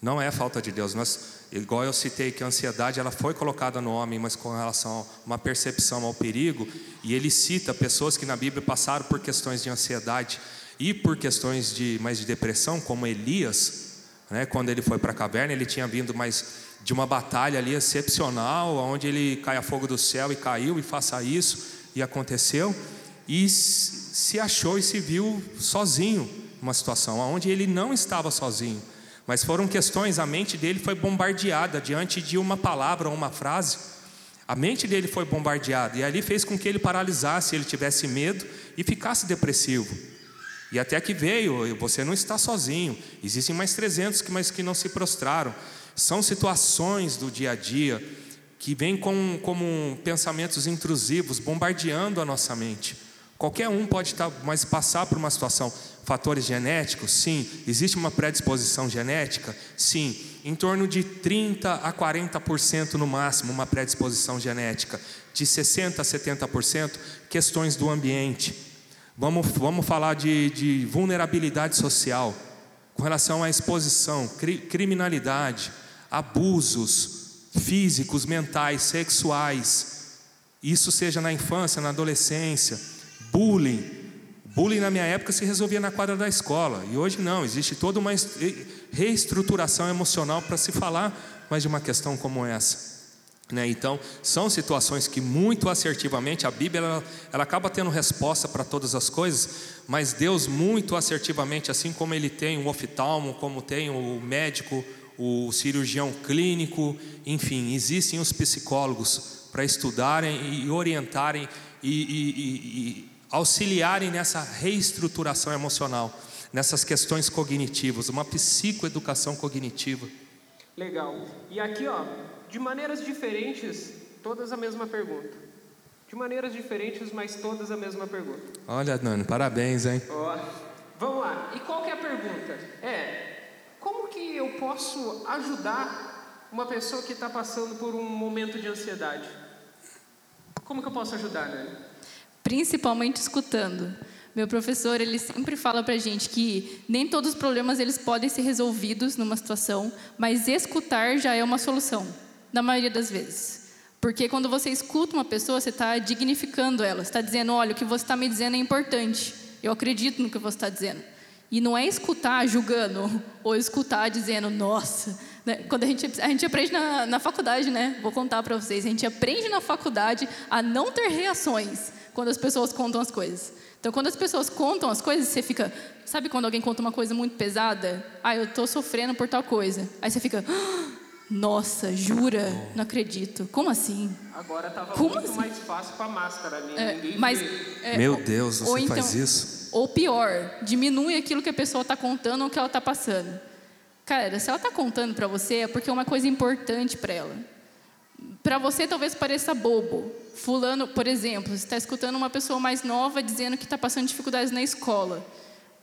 Não é falta de Deus. Nós, igual eu citei que a ansiedade ela foi colocada no homem, mas com relação a uma percepção ao perigo, e ele cita pessoas que na Bíblia passaram por questões de ansiedade e por questões de mais de depressão, como Elias, né, quando ele foi para a caverna, ele tinha vindo mais de uma batalha ali excepcional, onde ele cai a fogo do céu e caiu e faça isso e aconteceu e se achou e se viu sozinho numa situação onde ele não estava sozinho, mas foram questões, a mente dele foi bombardeada diante de uma palavra ou uma frase. A mente dele foi bombardeada e ali fez com que ele paralisasse, ele tivesse medo e ficasse depressivo. E até que veio, você não está sozinho. Existem mais 300 que mas que não se prostraram. São situações do dia a dia que vêm com, como pensamentos intrusivos bombardeando a nossa mente. Qualquer um pode estar, mas passar por uma situação. Fatores genéticos? Sim. Existe uma predisposição genética? Sim. Em torno de 30 a 40% no máximo, uma predisposição genética. De 60 a 70%, questões do ambiente. Vamos, vamos falar de, de vulnerabilidade social, com relação à exposição, cri, criminalidade, abusos físicos, mentais, sexuais. Isso seja na infância, na adolescência bullying. Bullying na minha época se resolvia na quadra da escola, e hoje não, existe toda uma reestruturação emocional para se falar mais de uma questão como essa. Né? Então, são situações que muito assertivamente a Bíblia ela, ela acaba tendo resposta para todas as coisas, mas Deus muito assertivamente, assim como Ele tem o oftalmo, como tem o médico, o cirurgião clínico, enfim, existem os psicólogos para estudarem e orientarem e, e, e auxiliarem nessa reestruturação emocional, nessas questões cognitivas, uma psicoeducação cognitiva. Legal. E aqui, ó, de maneiras diferentes, todas a mesma pergunta. De maneiras diferentes, mas todas a mesma pergunta. Olha, Nani, parabéns, hein? Ó, vamos lá. E qual que é a pergunta? É, como que eu posso ajudar uma pessoa que está passando por um momento de ansiedade? Como que eu posso ajudar, Nani? Principalmente escutando. Meu professor, ele sempre fala para a gente que nem todos os problemas eles podem ser resolvidos numa situação, mas escutar já é uma solução, na maioria das vezes. Porque quando você escuta uma pessoa, você está dignificando ela, você está dizendo, olha, o que você está me dizendo é importante, eu acredito no que você está dizendo. E não é escutar julgando, [LAUGHS] ou escutar dizendo, nossa. Né? Quando a gente, a gente aprende na, na faculdade, né? Vou contar para vocês, a gente aprende na faculdade a não ter reações quando as pessoas contam as coisas. Então, quando as pessoas contam as coisas, você fica. Sabe quando alguém conta uma coisa muito pesada? Ah, eu estou sofrendo por tal coisa. Aí você fica. Ah, nossa, jura? Não acredito. Como assim? Agora estava muito assim? mais fácil com a máscara. Né? É, mas, é, Meu Deus, você então, faz isso? Ou pior, diminui aquilo que a pessoa está contando ou que ela está passando. Cara, se ela está contando para você, é porque é uma coisa importante para ela. Para você talvez pareça bobo. Fulano, por exemplo, está escutando uma pessoa mais nova dizendo que está passando dificuldades na escola.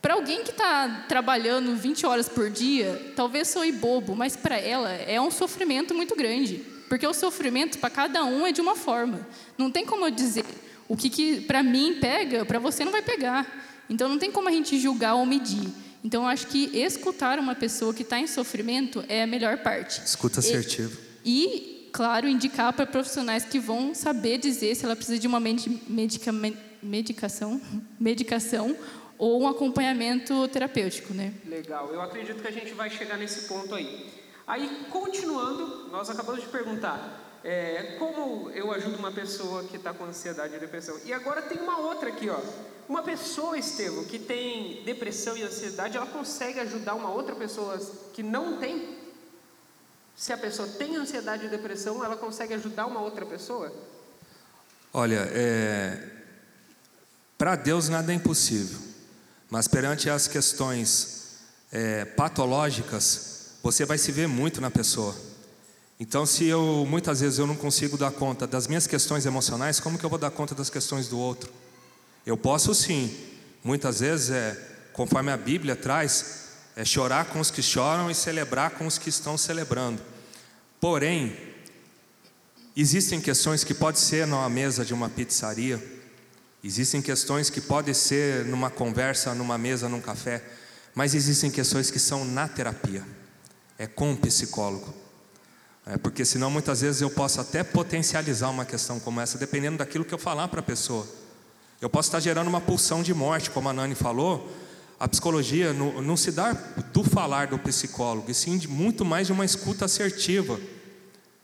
Para alguém que está trabalhando 20 horas por dia, talvez soe bobo, mas para ela é um sofrimento muito grande. Porque o sofrimento para cada um é de uma forma. Não tem como eu dizer o que, que para mim pega, para você não vai pegar. Então não tem como a gente julgar ou medir. Então eu acho que escutar uma pessoa que está em sofrimento é a melhor parte. Escuta assertivo. E, e claro, indicar para profissionais que vão saber dizer se ela precisa de uma medica, medicação, [LAUGHS] medicação ou um acompanhamento terapêutico, né? Legal. Eu acredito que a gente vai chegar nesse ponto aí. Aí, continuando, nós acabamos de perguntar é, como eu ajudo uma pessoa que está com ansiedade e depressão. E agora tem uma outra aqui, ó. Uma pessoa, Estevam, que tem depressão e ansiedade, ela consegue ajudar uma outra pessoa que não tem? Se a pessoa tem ansiedade e depressão, ela consegue ajudar uma outra pessoa? Olha, é... para Deus nada é impossível, mas perante as questões é, patológicas, você vai se ver muito na pessoa. Então, se eu muitas vezes eu não consigo dar conta das minhas questões emocionais, como que eu vou dar conta das questões do outro? Eu posso sim, muitas vezes é, conforme a Bíblia traz, é chorar com os que choram e celebrar com os que estão celebrando. Porém, existem questões que pode ser numa mesa de uma pizzaria, existem questões que podem ser numa conversa, numa mesa, num café, mas existem questões que são na terapia, é com o psicólogo. É, porque senão muitas vezes eu posso até potencializar uma questão como essa, dependendo daquilo que eu falar para a pessoa. Eu posso estar gerando uma pulsão de morte, como a Nani falou. A psicologia não, não se dá do falar do psicólogo, e sim de muito mais de uma escuta assertiva.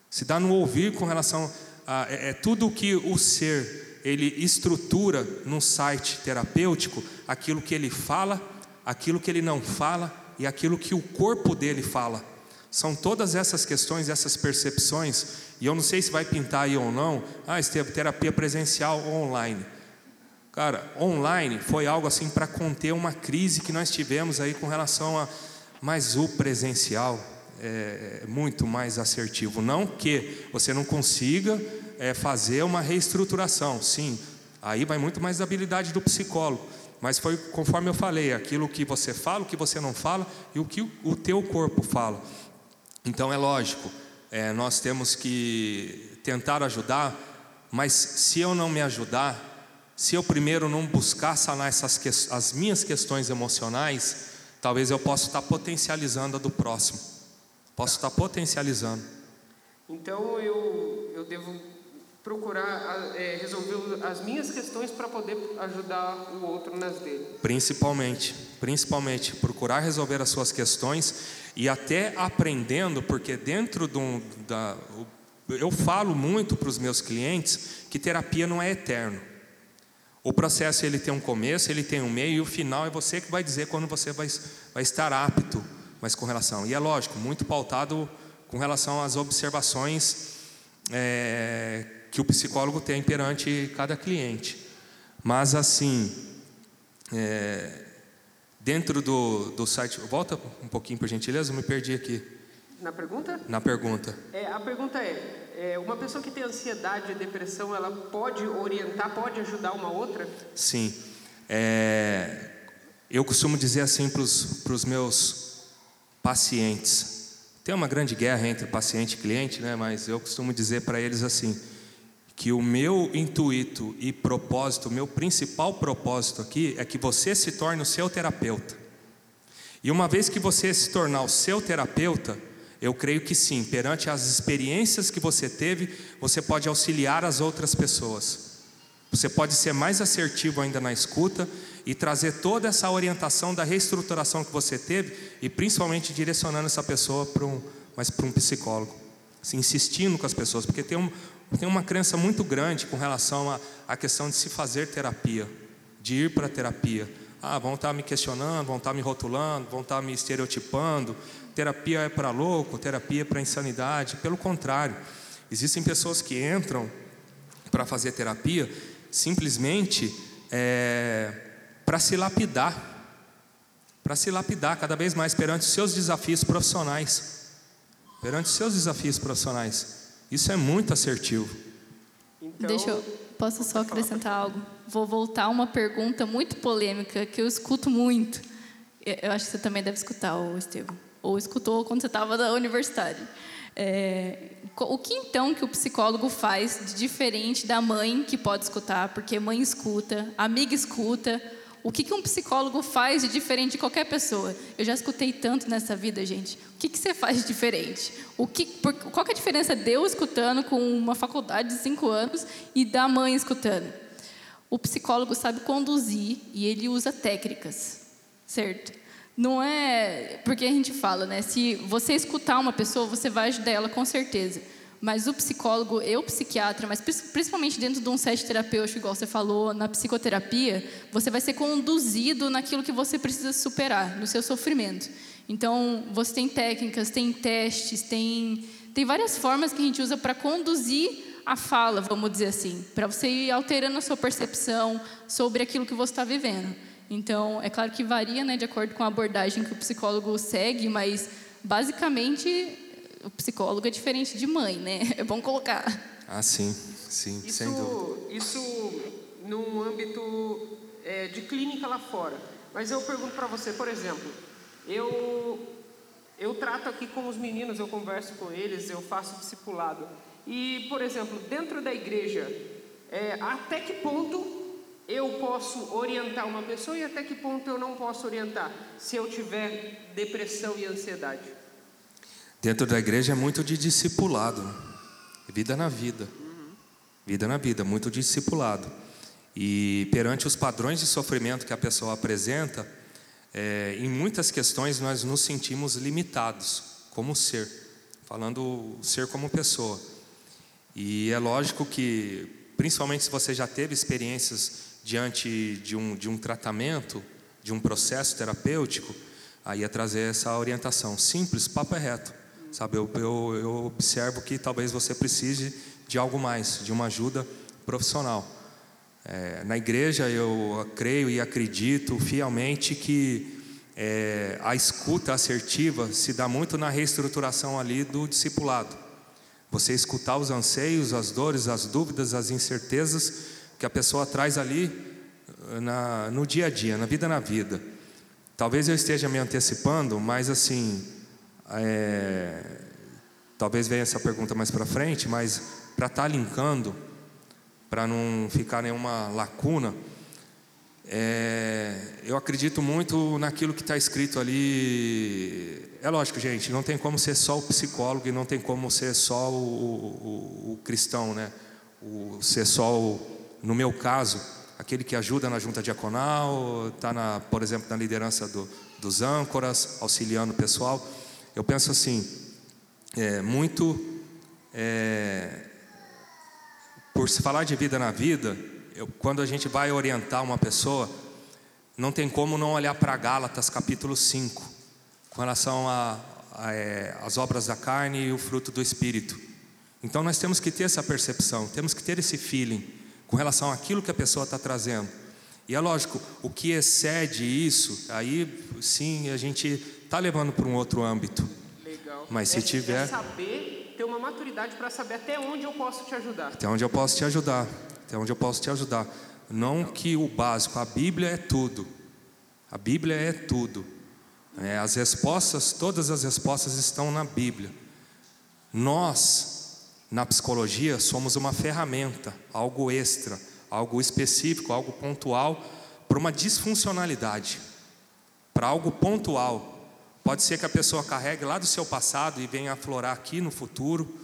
Se dá no ouvir com relação a é, é tudo que o ser ele estrutura num site terapêutico, aquilo que ele fala, aquilo que ele não fala e aquilo que o corpo dele fala. São todas essas questões, essas percepções, e eu não sei se vai pintar aí ou não. Ah, Estevam, terapia presencial ou online. Cara, online foi algo assim para conter uma crise que nós tivemos aí com relação a. Mas o presencial é, é muito mais assertivo. Não que você não consiga é, fazer uma reestruturação, sim, aí vai muito mais da habilidade do psicólogo. Mas foi conforme eu falei, aquilo que você fala, o que você não fala e o que o teu corpo fala. Então é lógico, é, nós temos que tentar ajudar, mas se eu não me ajudar, se eu primeiro não buscar sanar essas as minhas questões emocionais, talvez eu possa estar potencializando a do próximo. Posso estar potencializando. Então eu, eu devo procurar é, resolver as minhas questões para poder ajudar o outro nas dele. Principalmente, principalmente procurar resolver as suas questões e até aprendendo, porque dentro do, da eu falo muito para os meus clientes que terapia não é eterno. O processo ele tem um começo, ele tem um meio e o final é você que vai dizer quando você vai, vai estar apto, mas com relação. E é lógico, muito pautado com relação às observações é, que o psicólogo tem perante cada cliente. Mas assim, é, dentro do, do site, volta um pouquinho por gentileza, eu me perdi aqui. Na pergunta? Na pergunta. É, a pergunta é, é, uma pessoa que tem ansiedade e depressão, ela pode orientar, pode ajudar uma outra? Sim. É, eu costumo dizer assim para os meus pacientes. Tem uma grande guerra entre paciente e cliente, né? mas eu costumo dizer para eles assim: que o meu intuito e propósito, o meu principal propósito aqui é que você se torne o seu terapeuta. E uma vez que você se tornar o seu terapeuta, eu creio que sim, perante as experiências que você teve, você pode auxiliar as outras pessoas. Você pode ser mais assertivo ainda na escuta e trazer toda essa orientação da reestruturação que você teve e principalmente direcionando essa pessoa para um, mas para um psicólogo, assim, insistindo com as pessoas, porque tem, um, tem uma crença muito grande com relação à questão de se fazer terapia, de ir para a terapia. Ah, vão estar me questionando, vão estar me rotulando, vão estar me estereotipando, terapia é para louco, terapia é para insanidade. Pelo contrário, existem pessoas que entram para fazer terapia simplesmente é, para se lapidar, para se lapidar cada vez mais perante os seus desafios profissionais, perante seus desafios profissionais. Isso é muito assertivo. Então, Deixa eu, posso só acrescentar algo? Vou voltar a uma pergunta muito polêmica que eu escuto muito Eu acho que você também deve escutar, o Estevam. Ou escutou quando você estava na universidade. É, o que então que o psicólogo faz de diferente da mãe que pode escutar, porque mãe escuta, amiga escuta. O que, que um psicólogo faz de diferente de qualquer pessoa? Eu já escutei tanto nessa vida, gente. O que, que você faz de diferente? O que, por, qual que é a diferença de eu escutando com uma faculdade de cinco anos e da mãe escutando? O psicólogo sabe conduzir e ele usa técnicas, certo? Não é porque a gente fala, né? Se você escutar uma pessoa, você vai ajudar ela com certeza. Mas o psicólogo e o psiquiatra, mas principalmente dentro de um set terapêutico, igual você falou, na psicoterapia, você vai ser conduzido naquilo que você precisa superar, no seu sofrimento. Então, você tem técnicas, tem testes, tem, tem várias formas que a gente usa para conduzir a fala, vamos dizer assim, para você ir alterando a sua percepção sobre aquilo que você está vivendo. Então, é claro que varia né, de acordo com a abordagem que o psicólogo segue, mas basicamente o psicólogo é diferente de mãe, né? [LAUGHS] É bom colocar. Ah, sim, sim, isso, sem dúvida. Isso num âmbito é, de clínica lá fora. Mas eu pergunto para você, por exemplo, eu eu trato aqui com os meninos, eu converso com eles, eu faço discipulado. E, por exemplo, dentro da igreja, é, até que ponto eu posso orientar uma pessoa e até que ponto eu não posso orientar se eu tiver depressão e ansiedade? Dentro da igreja é muito de discipulado, vida na vida, vida na vida, muito discipulado. E perante os padrões de sofrimento que a pessoa apresenta, é, em muitas questões nós nos sentimos limitados como ser, falando ser como pessoa. E é lógico que, principalmente se você já teve experiências diante de um, de um tratamento, de um processo terapêutico, aí é trazer essa orientação simples, papo é reto. Sabe, eu, eu, eu observo que talvez você precise de algo mais, de uma ajuda profissional. É, na igreja eu creio e acredito fielmente que é, a escuta assertiva se dá muito na reestruturação ali do discipulado. Você escutar os anseios, as dores, as dúvidas, as incertezas que a pessoa traz ali eh, na, no dia a dia, na vida na vida. Talvez eu esteja me antecipando, mas assim, é, talvez venha essa pergunta mais para frente, mas para estar tá linkando, para não ficar nenhuma lacuna, é, eu acredito muito naquilo que está escrito ali. É lógico, gente, não tem como ser só o psicólogo e não tem como ser só o, o, o cristão, né? O, ser só o, no meu caso, aquele que ajuda na junta diaconal, está, por exemplo, na liderança do, dos âncoras, auxiliando o pessoal. Eu penso assim, é, muito é, por se falar de vida na vida, eu, quando a gente vai orientar uma pessoa, não tem como não olhar para Gálatas capítulo 5, com relação às é, obras da carne e o fruto do Espírito. Então nós temos que ter essa percepção, temos que ter esse feeling com relação àquilo que a pessoa está trazendo. E é lógico, o que excede isso, aí sim a gente está levando para um outro âmbito. Legal. Mas se é, tiver. É saber, ter uma maturidade para saber até onde eu posso te ajudar. Até onde eu posso te ajudar. Até onde eu posso te ajudar. Não que o básico, a Bíblia é tudo. A Bíblia é tudo. É, as respostas, todas as respostas estão na Bíblia. Nós na psicologia, somos uma ferramenta, algo extra, algo específico, algo pontual para uma disfuncionalidade, para algo pontual. Pode ser que a pessoa carregue lá do seu passado e venha aflorar aqui no futuro,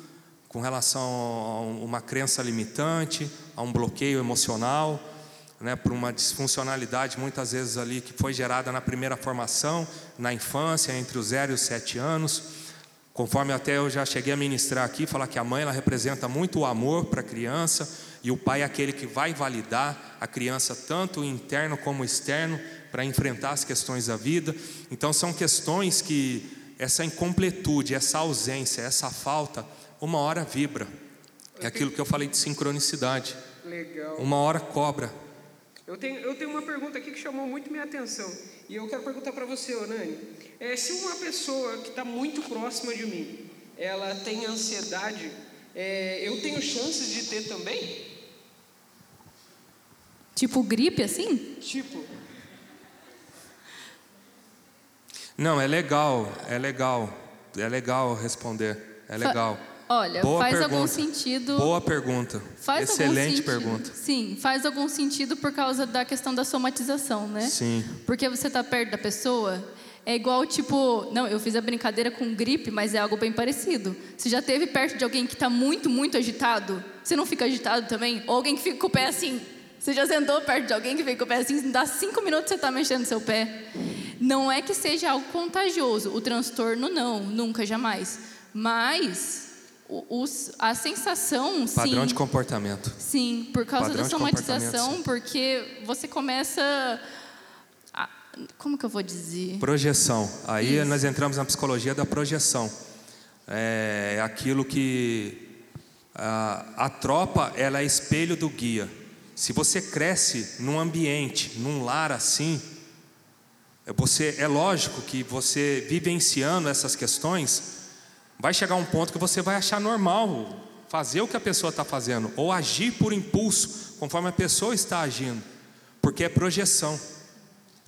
com relação a uma crença limitante, a um bloqueio emocional, né, por uma disfuncionalidade muitas vezes ali que foi gerada na primeira formação, na infância, entre os 0 e os 7 anos. Conforme até eu já cheguei a ministrar aqui, falar que a mãe ela representa muito o amor para a criança e o pai é aquele que vai validar a criança tanto interno como externo para enfrentar as questões da vida. Então são questões que essa incompletude, essa ausência, essa falta, uma hora vibra. É aquilo que eu falei de sincronicidade. Legal. Uma hora cobra. Eu tenho, eu tenho uma pergunta aqui que chamou muito minha atenção. E eu quero perguntar para você, Onani. É, se uma pessoa que está muito próxima de mim, ela tem ansiedade, é, eu tenho chances de ter também? Tipo gripe assim? Tipo. Não, é legal, é legal, é legal responder, é legal. Olha, Boa faz pergunta. algum sentido. Boa pergunta. Faz Excelente algum sentido. pergunta. Sim, faz algum sentido por causa da questão da somatização, né? Sim. Porque você tá perto da pessoa, é igual tipo, não, eu fiz a brincadeira com gripe, mas é algo bem parecido. Você já teve perto de alguém que está muito, muito agitado? Você não fica agitado também? Ou alguém que fica com o pé assim? Você já sentou perto de alguém que fica com o pé assim? Dá cinco minutos você está mexendo seu pé. Não é que seja algo contagioso. O transtorno não, nunca, jamais. Mas o, os- a sensação, Padrão sim. de comportamento. Sim, por causa Padrão da somatização, porque você começa. a- como que eu vou dizer? Projeção. Aí Isso. nós entramos na psicologia da projeção. É aquilo que a, a tropa ela é espelho do guia. Se você cresce num ambiente, num lar assim, é você é lógico que você vivenciando essas questões vai chegar um ponto que você vai achar normal fazer o que a pessoa está fazendo ou agir por impulso conforme a pessoa está agindo, porque é projeção.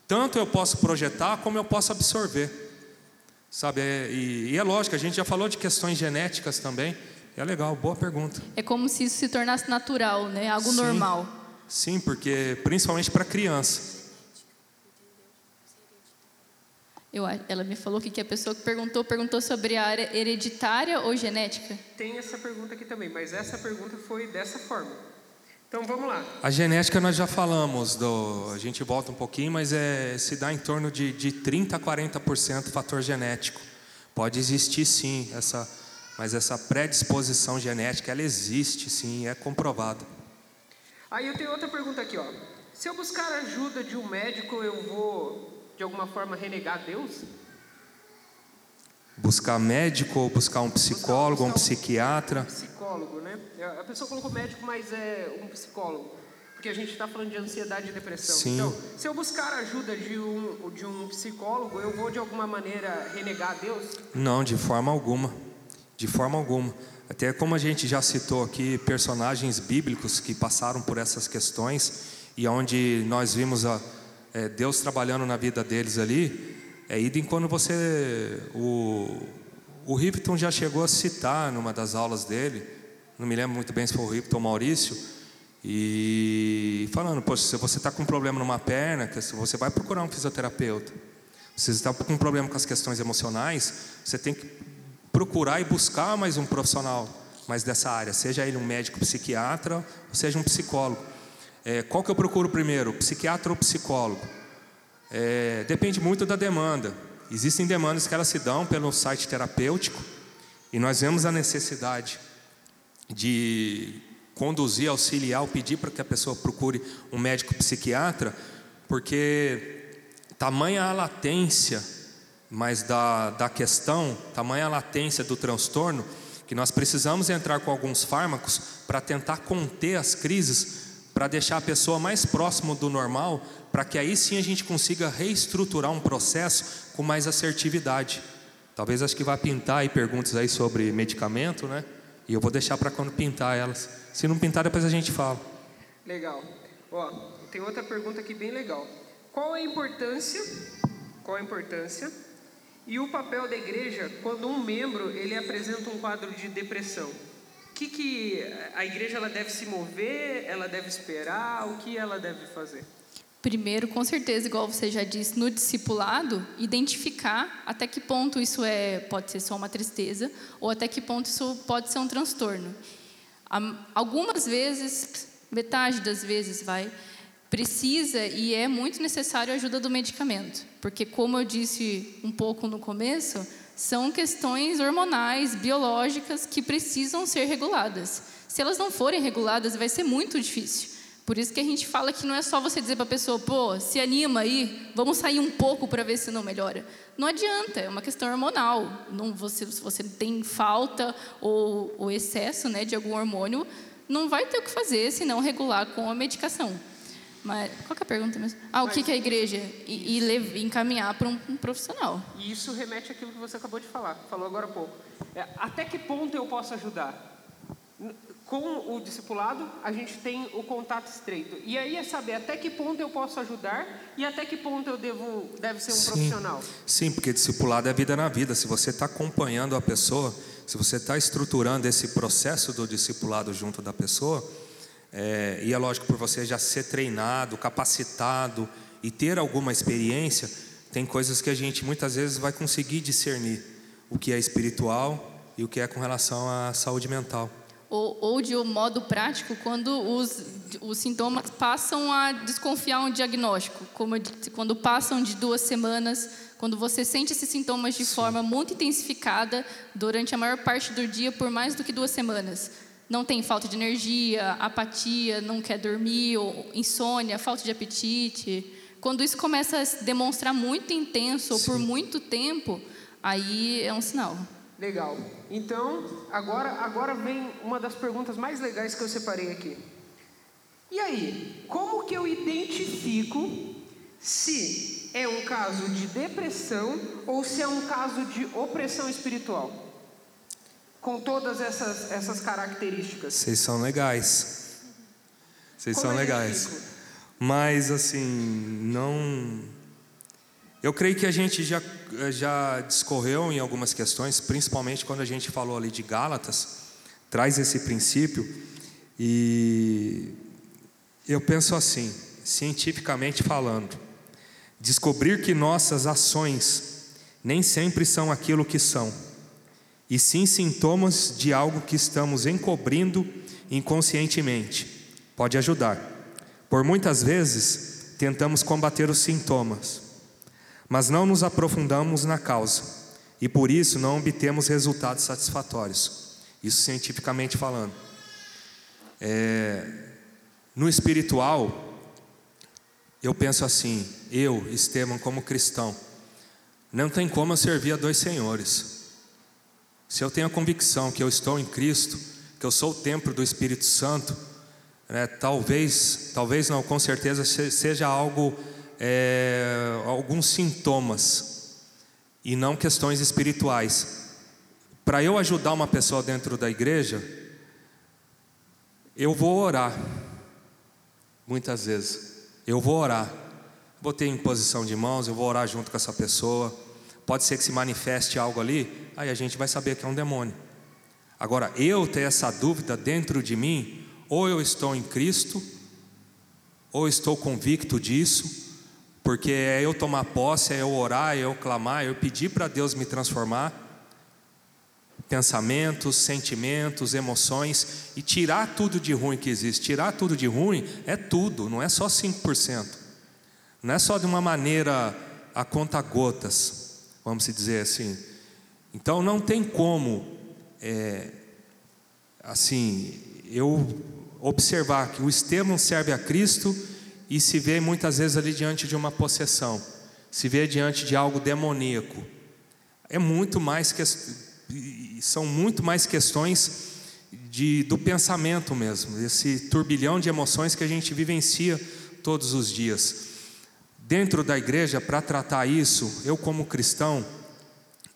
Tanto eu posso projetar como eu posso absorver. Sabe? É- e, e é lógico, a gente já falou de questões genéticas também. É legal, boa pergunta. É como se isso se tornasse natural, né? Algo Sim. normal. Sim, porque principalmente para criança. Eu, ela me falou que, que a pessoa que perguntou perguntou sobre a área hereditária ou genética. Tem essa pergunta aqui também, mas essa pergunta foi dessa forma. Então vamos lá. A genética nós já falamos, do, a gente volta um pouquinho, mas é, se dá em torno de, de 30% a 40% fator genético. Pode existir sim, essa, mas essa predisposição genética, ela existe sim, é comprovada. Aí eu tenho outra pergunta aqui, ó. Se eu buscar a ajuda de um médico, eu vou de alguma forma renegar Deus? Buscar médico ou buscar um psicólogo, um psiquiatra. Psicólogo, né? A pessoa colocou médico, mas é um psicólogo. Porque a gente está falando de ansiedade e depressão. Sim. Então, se eu buscar a ajuda de um, de um psicólogo, eu vou de alguma maneira renegar Deus? Não, de forma alguma. De forma alguma. Até como a gente já citou aqui, personagens bíblicos que passaram por essas questões e onde nós vimos a, é, Deus trabalhando na vida deles ali, é idem quando você. O, o Ripton já chegou a citar numa das aulas dele, não me lembro muito bem se foi o Ripton ou Maurício, e falando, poxa, se você está com um problema numa perna, você vai procurar um fisioterapeuta. Se você está com um problema com as questões emocionais, você tem que procurar e buscar mais um profissional mais dessa área, seja ele um médico psiquiatra, ou seja um psicólogo. É, qual que eu procuro primeiro, psiquiatra ou psicólogo? É, depende muito da demanda. Existem demandas que elas se dão pelo site terapêutico e nós vemos a necessidade de conduzir, auxiliar, pedir para que a pessoa procure um médico psiquiatra, porque tamanha a latência, mas da, da questão, tamanha latência do transtorno, que nós precisamos entrar com alguns fármacos para tentar conter as crises, para deixar a pessoa mais próximo do normal, para que aí sim a gente consiga reestruturar um processo com mais assertividade. Talvez acho que vai pintar aí perguntas aí sobre medicamento, né? E eu vou deixar para quando pintar elas. Se não pintar, depois a gente fala. Legal. Ó, tem outra pergunta aqui bem legal. Qual a importância? Qual a importância e o papel da igreja quando um membro ele apresenta um quadro de depressão? O que, que a igreja ela deve se mover? Ela deve esperar? O que ela deve fazer? Primeiro, com certeza, igual você já disse, no discipulado, identificar até que ponto isso é pode ser só uma tristeza ou até que ponto isso pode ser um transtorno. Algumas vezes, metade das vezes, vai precisa e é muito necessário a ajuda do medicamento, porque como eu disse um pouco no começo, são questões hormonais, biológicas que precisam ser reguladas. Se elas não forem reguladas, vai ser muito difícil. Por isso que a gente fala que não é só você dizer para a pessoa, pô, se anima aí, vamos sair um pouco para ver se não melhora. Não adianta, é uma questão hormonal. Não, você, se você tem falta ou, ou excesso né, de algum hormônio, não vai ter o que fazer se não regular com a medicação. Mas qual que é a pergunta mesmo? Ah, o que, que é a igreja? E, e encaminhar para um, um profissional. E isso remete àquilo que você acabou de falar, falou agora há pouco. É, até que ponto eu posso ajudar? Com o discipulado, a gente tem o contato estreito. E aí é saber até que ponto eu posso ajudar e até que ponto eu devo deve ser um Sim. profissional. Sim, porque discipulado é vida na vida. Se você está acompanhando a pessoa, se você está estruturando esse processo do discipulado junto da pessoa, é, e é lógico por você já ser treinado, capacitado e ter alguma experiência, tem coisas que a gente muitas vezes vai conseguir discernir o que é espiritual e o que é com relação à saúde mental. Ou, ou de um modo prático, quando os, os sintomas passam a desconfiar um diagnóstico, como disse, quando passam de duas semanas, quando você sente esses sintomas de forma muito intensificada durante a maior parte do dia por mais do que duas semanas. Não tem falta de energia, apatia, não quer dormir, ou insônia, falta de apetite. Quando isso começa a se demonstrar muito intenso ou por muito tempo, aí é um sinal. Legal. Então, agora, agora vem uma das perguntas mais legais que eu separei aqui. E aí, como que eu identifico se é um caso de depressão ou se é um caso de opressão espiritual? Com todas essas, essas características. Vocês são legais. Vocês Como são eu legais. identifico? Mas assim, não. Eu creio que a gente já, já discorreu em algumas questões, principalmente quando a gente falou ali de Gálatas, traz esse princípio, e eu penso assim, cientificamente falando, descobrir que nossas ações nem sempre são aquilo que são, e sim sintomas de algo que estamos encobrindo inconscientemente, pode ajudar. Por muitas vezes, tentamos combater os sintomas, mas não nos aprofundamos na causa e por isso não obtemos resultados satisfatórios. Isso cientificamente falando. É, no espiritual, eu penso assim: eu, Estevam, como cristão, não tem como eu servir a dois senhores. Se eu tenho a convicção que eu estou em Cristo, que eu sou o templo do Espírito Santo, né, talvez, talvez não, com certeza se- seja algo, é, alguns sintomas e não questões espirituais. Para eu ajudar uma pessoa dentro da igreja, eu vou orar, muitas vezes. Eu vou orar, vou ter imposição de mãos, eu vou orar junto com essa pessoa. Pode ser que se manifeste algo ali, aí a gente vai saber que é um demônio. Agora, eu ter essa dúvida dentro de mim, ou eu estou em Cristo, ou estou convicto disso, porque é eu tomar posse, é eu orar, é eu clamar, é eu pedir para Deus me transformar, pensamentos, sentimentos, emoções, e tirar tudo de ruim que existe. Tirar tudo de ruim é tudo, não é só 5%. Não é só de uma maneira a conta gotas, vamos dizer assim. Então não tem como, é, assim, eu observar que o Estevão serve a Cristo e se vê muitas vezes ali diante de uma possessão, se vê diante de algo demoníaco. É muito mais que são muito mais questões de, do pensamento mesmo, esse turbilhão de emoções que a gente vivencia todos os dias. Dentro da igreja, para tratar isso, eu como cristão,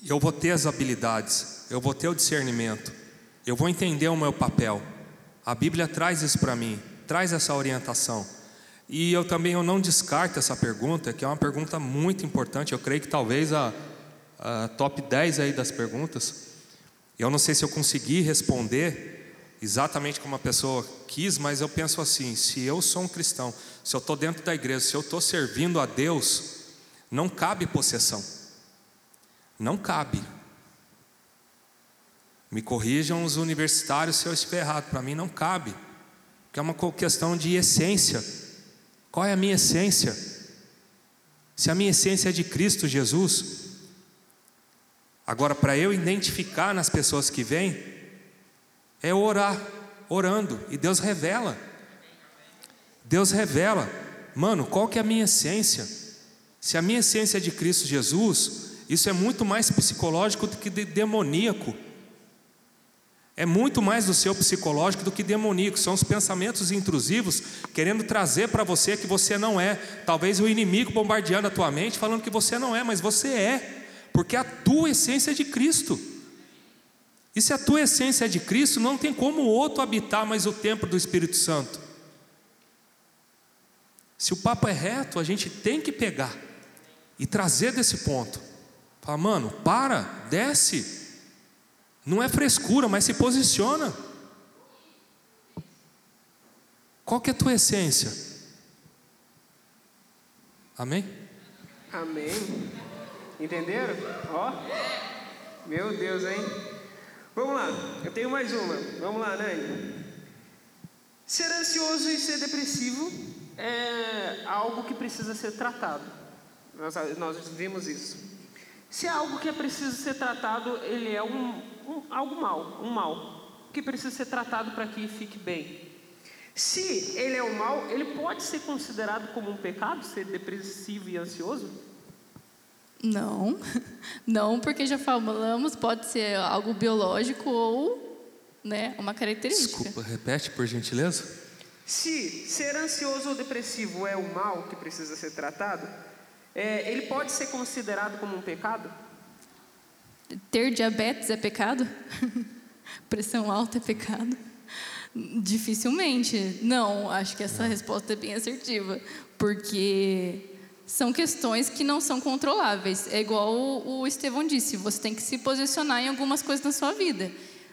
eu vou ter as habilidades, eu vou ter o discernimento, eu vou entender o meu papel. A Bíblia traz isso para mim, traz essa orientação. E eu também eu não descarto essa pergunta, que é uma pergunta muito importante. Eu creio que talvez a, a top 10 aí das perguntas. Eu não sei se eu consegui responder exatamente como a pessoa quis, mas eu penso assim: se eu sou um cristão, se eu estou dentro da igreja, se eu estou servindo a Deus, não cabe possessão. Não cabe. Me corrijam os universitários se eu estiver errado, para mim não cabe, porque é uma questão de essência. Qual é a minha essência? Se a minha essência é de Cristo Jesus, agora para eu identificar nas pessoas que vêm, é orar, orando, e Deus revela. Deus revela, mano, qual que é a minha essência? Se a minha essência é de Cristo Jesus, isso é muito mais psicológico do que de demoníaco. É muito mais do seu psicológico do que demoníaco. São os pensamentos intrusivos querendo trazer para você que você não é. Talvez o inimigo bombardeando a tua mente, falando que você não é, mas você é, porque a tua essência é de Cristo. E se a tua essência é de Cristo, não tem como outro habitar mais o templo do Espírito Santo. Se o papo é reto, a gente tem que pegar e trazer desse ponto. Fala, mano, para, desce. Não é frescura, mas se posiciona. Qual que é a tua essência? Amém? Amém. Entenderam? Ó. Meu Deus, hein? Vamos lá, eu tenho mais uma. Vamos lá, Nani. Ser ansioso e ser depressivo é algo que precisa ser tratado. Nós, nós vimos isso. Se é algo que é preciso ser tratado, ele é um, um algo mal, um mal, que precisa ser tratado para que fique bem. Se ele é um mal, ele pode ser considerado como um pecado, ser depressivo e ansioso? Não, [LAUGHS] não, porque já falamos, pode ser algo biológico ou né, uma característica. Desculpa, repete por gentileza. Se ser ansioso ou depressivo é um mal que precisa ser tratado, é, ele pode ser considerado como um pecado? Ter diabetes é pecado? [LAUGHS] Pressão alta é pecado? Dificilmente. Não, acho que essa resposta é bem assertiva, porque são questões que não são controláveis. É igual o Estevão disse, você tem que se posicionar em algumas coisas na sua vida.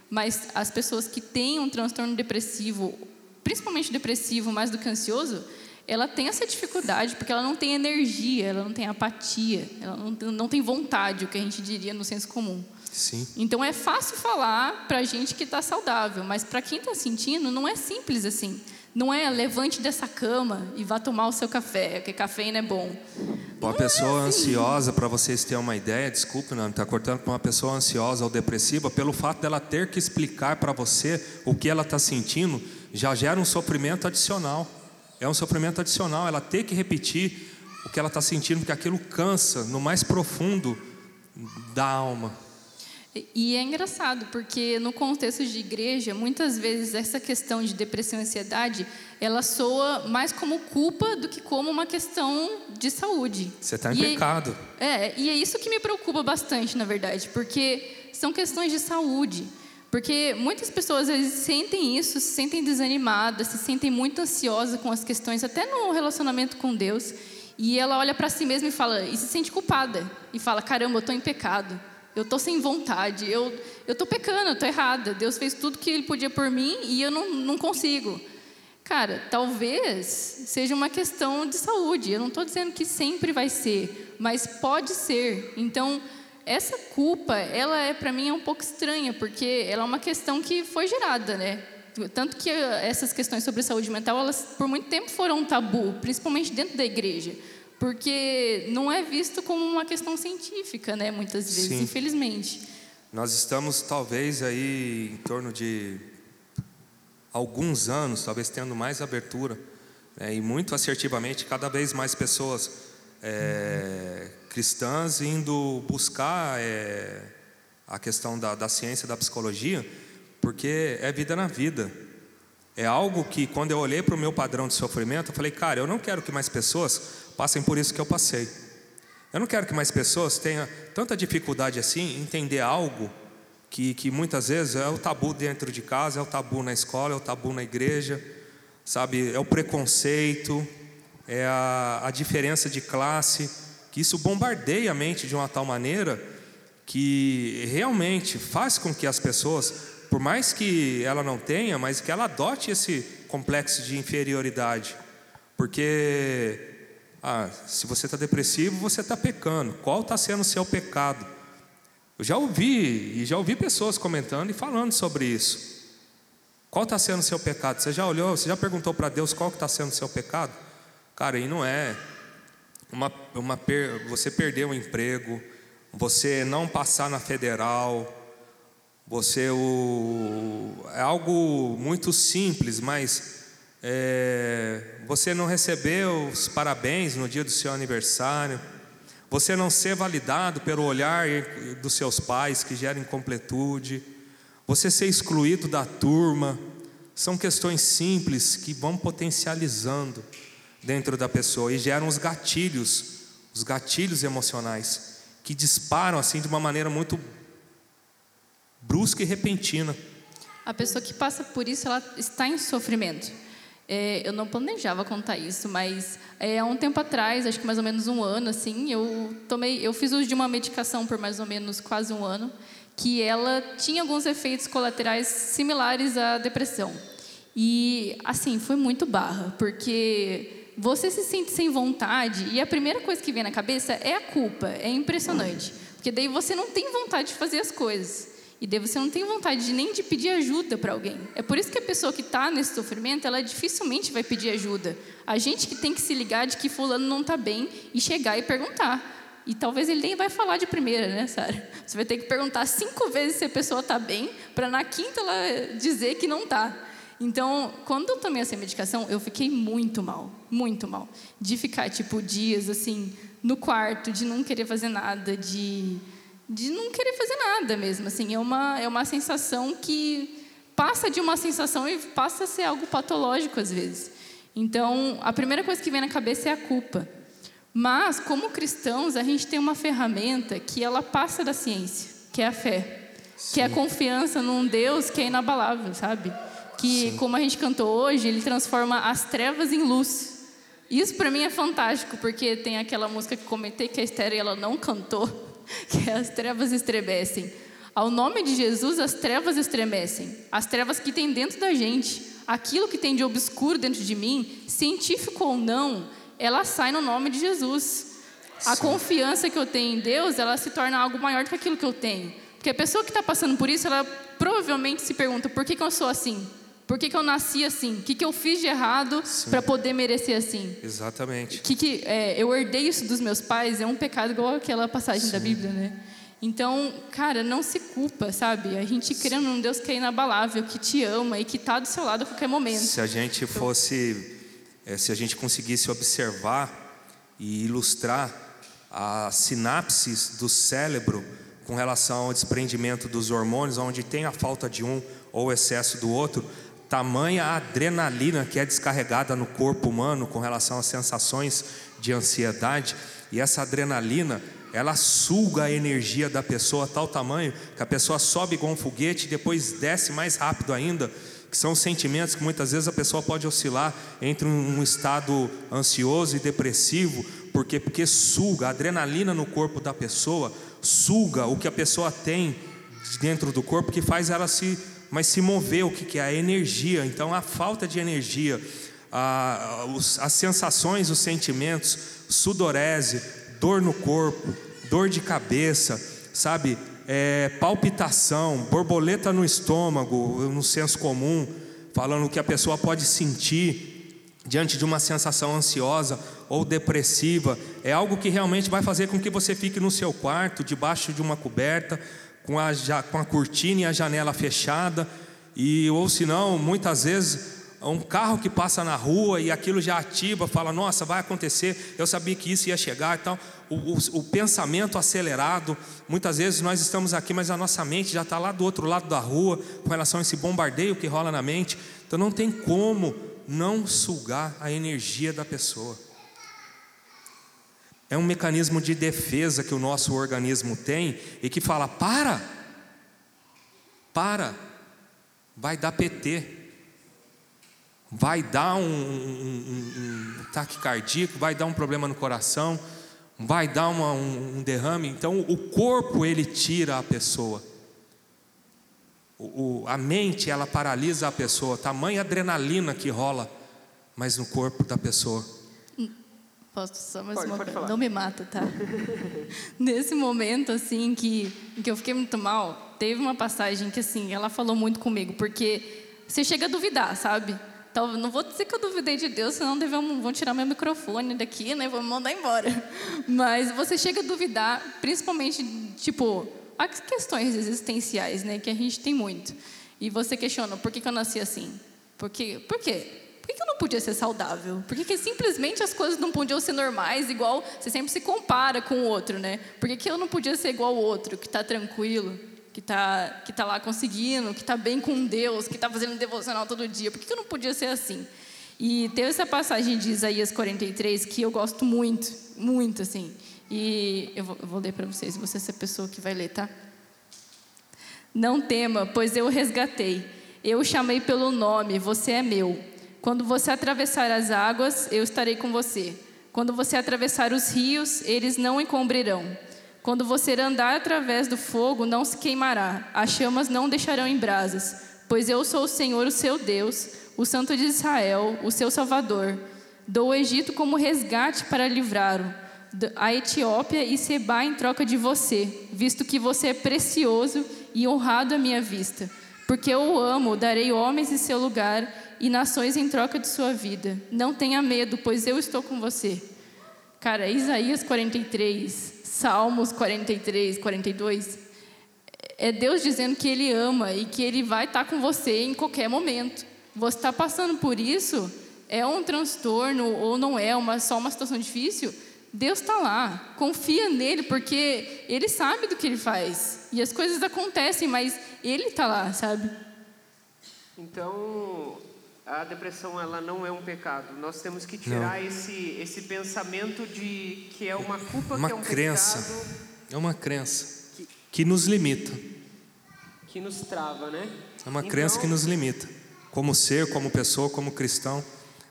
Mas as pessoas que têm um transtorno depressivo, principalmente depressivo, mais do que ansioso, ela tem essa dificuldade porque ela não tem energia, ela não tem apatia, ela não, não tem vontade, o que a gente diria no senso comum. Sim. Então é fácil falar para gente que está saudável, mas para quem está sentindo não é simples assim. Não é levante dessa cama e vá tomar o seu café, porque cafeína é bom. Uma Não pessoa é assim. ansiosa, para vocês terem uma ideia, desculpe, não está cortando, para uma pessoa ansiosa ou depressiva, pelo fato dela ter que explicar para você o que ela está sentindo, já gera um sofrimento adicional. É um sofrimento adicional, ela ter que repetir o que ela está sentindo, porque aquilo cansa no mais profundo da alma. E é engraçado, porque no contexto de igreja, muitas vezes essa questão de depressão e ansiedade, ela soa mais como culpa do que como uma questão de saúde. Você está em E é- pecado. É, e é isso que me preocupa bastante, na verdade, porque são questões de saúde. Porque muitas pessoas sentem isso, se sentem desanimadas, se sentem muito ansiosas com as questões, até no relacionamento com Deus, e ela olha para si mesma e fala, e se sente culpada, e fala: caramba, eu estou em pecado, eu estou sem vontade, eu estou pecando, eu estou errada. Deus fez tudo que Ele podia por mim e eu não, não consigo. Cara, talvez seja uma questão de saúde. Eu não estou dizendo que sempre vai ser, mas pode ser. Então, essa culpa, ela é para mim é um pouco estranha, porque ela é uma questão que foi gerada, né? Tanto que essas questões sobre saúde mental, elas por muito tempo foram um tabu, principalmente dentro da igreja, porque não é visto como uma questão científica, né? Muitas vezes, Sim. infelizmente. Nós estamos talvez aí em torno de alguns anos, talvez tendo mais abertura né, e muito assertivamente, cada vez mais pessoas é, cristãs indo buscar é, a questão da, da ciência da psicologia, porque é vida na vida. É algo que, quando eu olhei para o meu padrão de sofrimento, eu falei, cara, eu não quero que mais pessoas passem por isso que eu passei. Eu não quero que mais pessoas tenham tanta dificuldade assim em entender algo que, que muitas vezes é o tabu dentro de casa, é o tabu na escola, é o tabu na igreja, sabe? É o preconceito, é a, a diferença de classe, que isso bombardeia a mente de uma tal maneira que realmente faz com que as pessoas, por mais que ela não tenha, mas que ela adote esse complexo de inferioridade, porque ah, se você está depressivo, você está pecando. Qual está sendo o seu pecado? Eu já ouvi, e já ouvi pessoas comentando e falando sobre isso. Qual está sendo o seu pecado? Você já olhou, você já perguntou para Deus qual está sendo o seu pecado? Cara, e não é uma, uma per, você perder o emprego, você não passar na federal, você o, é algo muito simples, mas é, você não receber os parabéns no dia do seu aniversário, você não ser validado pelo olhar dos seus pais que gera incompletude, você ser excluído da turma, são questões simples que vão potencializando dentro da pessoa e geram os gatilhos, os gatilhos emocionais que disparam assim de uma maneira muito brusca e repentina. A pessoa que passa por isso, ela está em sofrimento. É, eu não planejava contar isso, mas é, há um tempo atrás, acho que mais ou menos um ano, assim, eu tomei, eu fiz uso de uma medicação por mais ou menos quase um ano, que ela tinha alguns efeitos colaterais similares à depressão. E assim, foi muito barra, porque você se sente sem vontade e a primeira coisa que vem na cabeça é a culpa. É impressionante, porque daí você não tem vontade de fazer as coisas. E daí você não tem vontade de, nem de pedir ajuda para alguém. É por isso que a pessoa que está nesse sofrimento, ela dificilmente vai pedir ajuda. A gente que tem que se ligar de que fulano não está bem e chegar e perguntar. E talvez ele nem vai falar de primeira, né, Sara? Você vai ter que perguntar cinco vezes se a pessoa está bem, para na quinta ela dizer que não está. Então, quando eu tomei essa medicação, eu fiquei muito mal, muito mal. De ficar, tipo, dias, assim, no quarto, de não querer fazer nada, de de não querer fazer nada mesmo. Assim, é uma, é uma sensação que passa de uma sensação e passa a ser algo patológico às vezes. Então, a primeira coisa que vem na cabeça é a culpa. Mas, como cristãos, a gente tem uma ferramenta que ela passa da ciência, que é a fé, Sim. que é a confiança num Deus que é inabalável, sabe? Que, Sim. como a gente cantou hoje, ele transforma as trevas em luz. Isso para mim é fantástico, porque tem aquela música que comentei que a Esther ela não cantou, [LAUGHS] que as trevas estremecem. Ao nome de Jesus, as trevas estremecem. As trevas que tem dentro da gente, aquilo que tem de obscuro dentro de mim, científico ou não, ela sai no nome de Jesus. A confiança que eu tenho em Deus, ela se torna algo maior do que aquilo que eu tenho. Porque a pessoa que está passando por isso, ela provavelmente se pergunta: por que, que eu sou assim? Por que, que eu nasci assim? O que, que eu fiz de errado para poder merecer assim? Exatamente. Que, que é, eu herdei isso dos meus pais? É um pecado igual aquela passagem Sim. da Bíblia, né? Então, cara, não se culpa, sabe? A gente crê num Deus que é inabalável, que te ama e que está do seu lado a qualquer momento. Se a gente fosse, é, se a gente conseguisse observar e ilustrar as sinapses do cérebro com relação ao desprendimento dos hormônios, onde tem a falta de um ou excesso do outro, tamanha adrenalina que é descarregada no corpo humano com relação às sensações de ansiedade, e essa adrenalina, ela suga a energia da pessoa a tal tamanho que a pessoa sobe igual um foguete e depois desce mais rápido ainda, que são sentimentos que muitas vezes a pessoa pode oscilar entre um estado ansioso e depressivo, porque porque suga a adrenalina no corpo da pessoa, suga o que a pessoa tem dentro do corpo que faz ela se mas se mover, o que é a energia. Então, a falta de energia, a, as sensações, os sentimentos, sudorese, dor no corpo, dor de cabeça, sabe? É, palpitação, borboleta no estômago, no senso comum, falando que a pessoa pode sentir diante de uma sensação ansiosa ou depressiva, é algo que realmente vai fazer com que você fique no seu quarto, debaixo de uma coberta, com a, com a cortina e a janela fechada, e ou se não, muitas vezes um carro que passa na rua e aquilo já ativa, fala, nossa, vai acontecer, eu sabia que isso ia chegar e tal. O, o, o, pensamento acelerado, muitas vezes nós estamos aqui, mas a nossa mente já está lá do outro lado da rua, com relação a esse bombardeio que rola na mente. Então não tem como não sugar a energia da pessoa. É um mecanismo de defesa que o nosso organismo tem e que fala: para, para, vai dar PT, vai dar um, um, um ataque cardíaco, vai dar um problema no coração, vai dar uma, um, um, derrame. Então, o corpo ele tira a pessoa. O, o, a mente ela paralisa a pessoa, tamanha adrenalina que rola, mas no corpo da pessoa. Posso só mais pode, uma pode Não me mata, tá? [LAUGHS] Nesse momento, assim, que, que eu fiquei muito mal, teve uma passagem que, assim, ela falou muito comigo, porque você chega a duvidar, sabe? Então, não vou dizer que eu duvidei de Deus, senão devem, vão tirar meu microfone daqui, né? Vão me mandar embora. [LAUGHS] Mas você chega a duvidar, principalmente, tipo, as questões existenciais, né? Que a gente tem muito. E você questiona, por que, que eu nasci assim? Por quê? Por quê? Por que, eu não podia ser saudável? Por que, que, simplesmente as coisas não podiam ser normais, igual você sempre se compara com o outro, né? Por que, que eu não podia ser igual ao outro, que está tranquilo, que está que tá lá conseguindo, que está bem com Deus, que está fazendo devocional todo dia? Por que, que eu não podia ser assim? E tem essa passagem de Isaías 43 que eu gosto muito, muito assim. E eu vou, eu vou ler para vocês, você é essa pessoa que vai ler, tá? Não tema, pois eu o resgatei. Eu o chamei pelo nome, você é meu. Quando você atravessar as águas, eu estarei com você. Quando você atravessar os rios, eles não encobrirão. Quando você andar através do fogo, não se queimará, as chamas não deixarão em brasas, pois eu sou o Senhor, o seu Deus, o Santo de Israel, o seu Salvador. Dou o Egito como resgate para livrá-lo, a Etiópia e Seba em troca de você, visto que você é precioso e honrado à minha vista. Porque eu o amo, darei homens em seu lugar e nações em troca de sua vida. Não tenha medo, pois eu estou com você. Cara, Isaías 43, Salmos 43, 42, é Deus dizendo que Ele ama e que Ele vai estar com você em qualquer momento. Você está passando por isso? É um transtorno ou não é uma, só uma situação difícil? Deus está lá, confia nele, porque ele sabe do que ele faz. E as coisas acontecem, mas ele está lá, sabe? Então, a depressão ela não é um pecado. Nós temos que tirar esse esse pensamento de que é uma culpa, uma que é um crença. pecado. É uma crença que nos limita. Que nos trava, né? É uma então, crença que nos limita. Como ser, como pessoa, como cristão.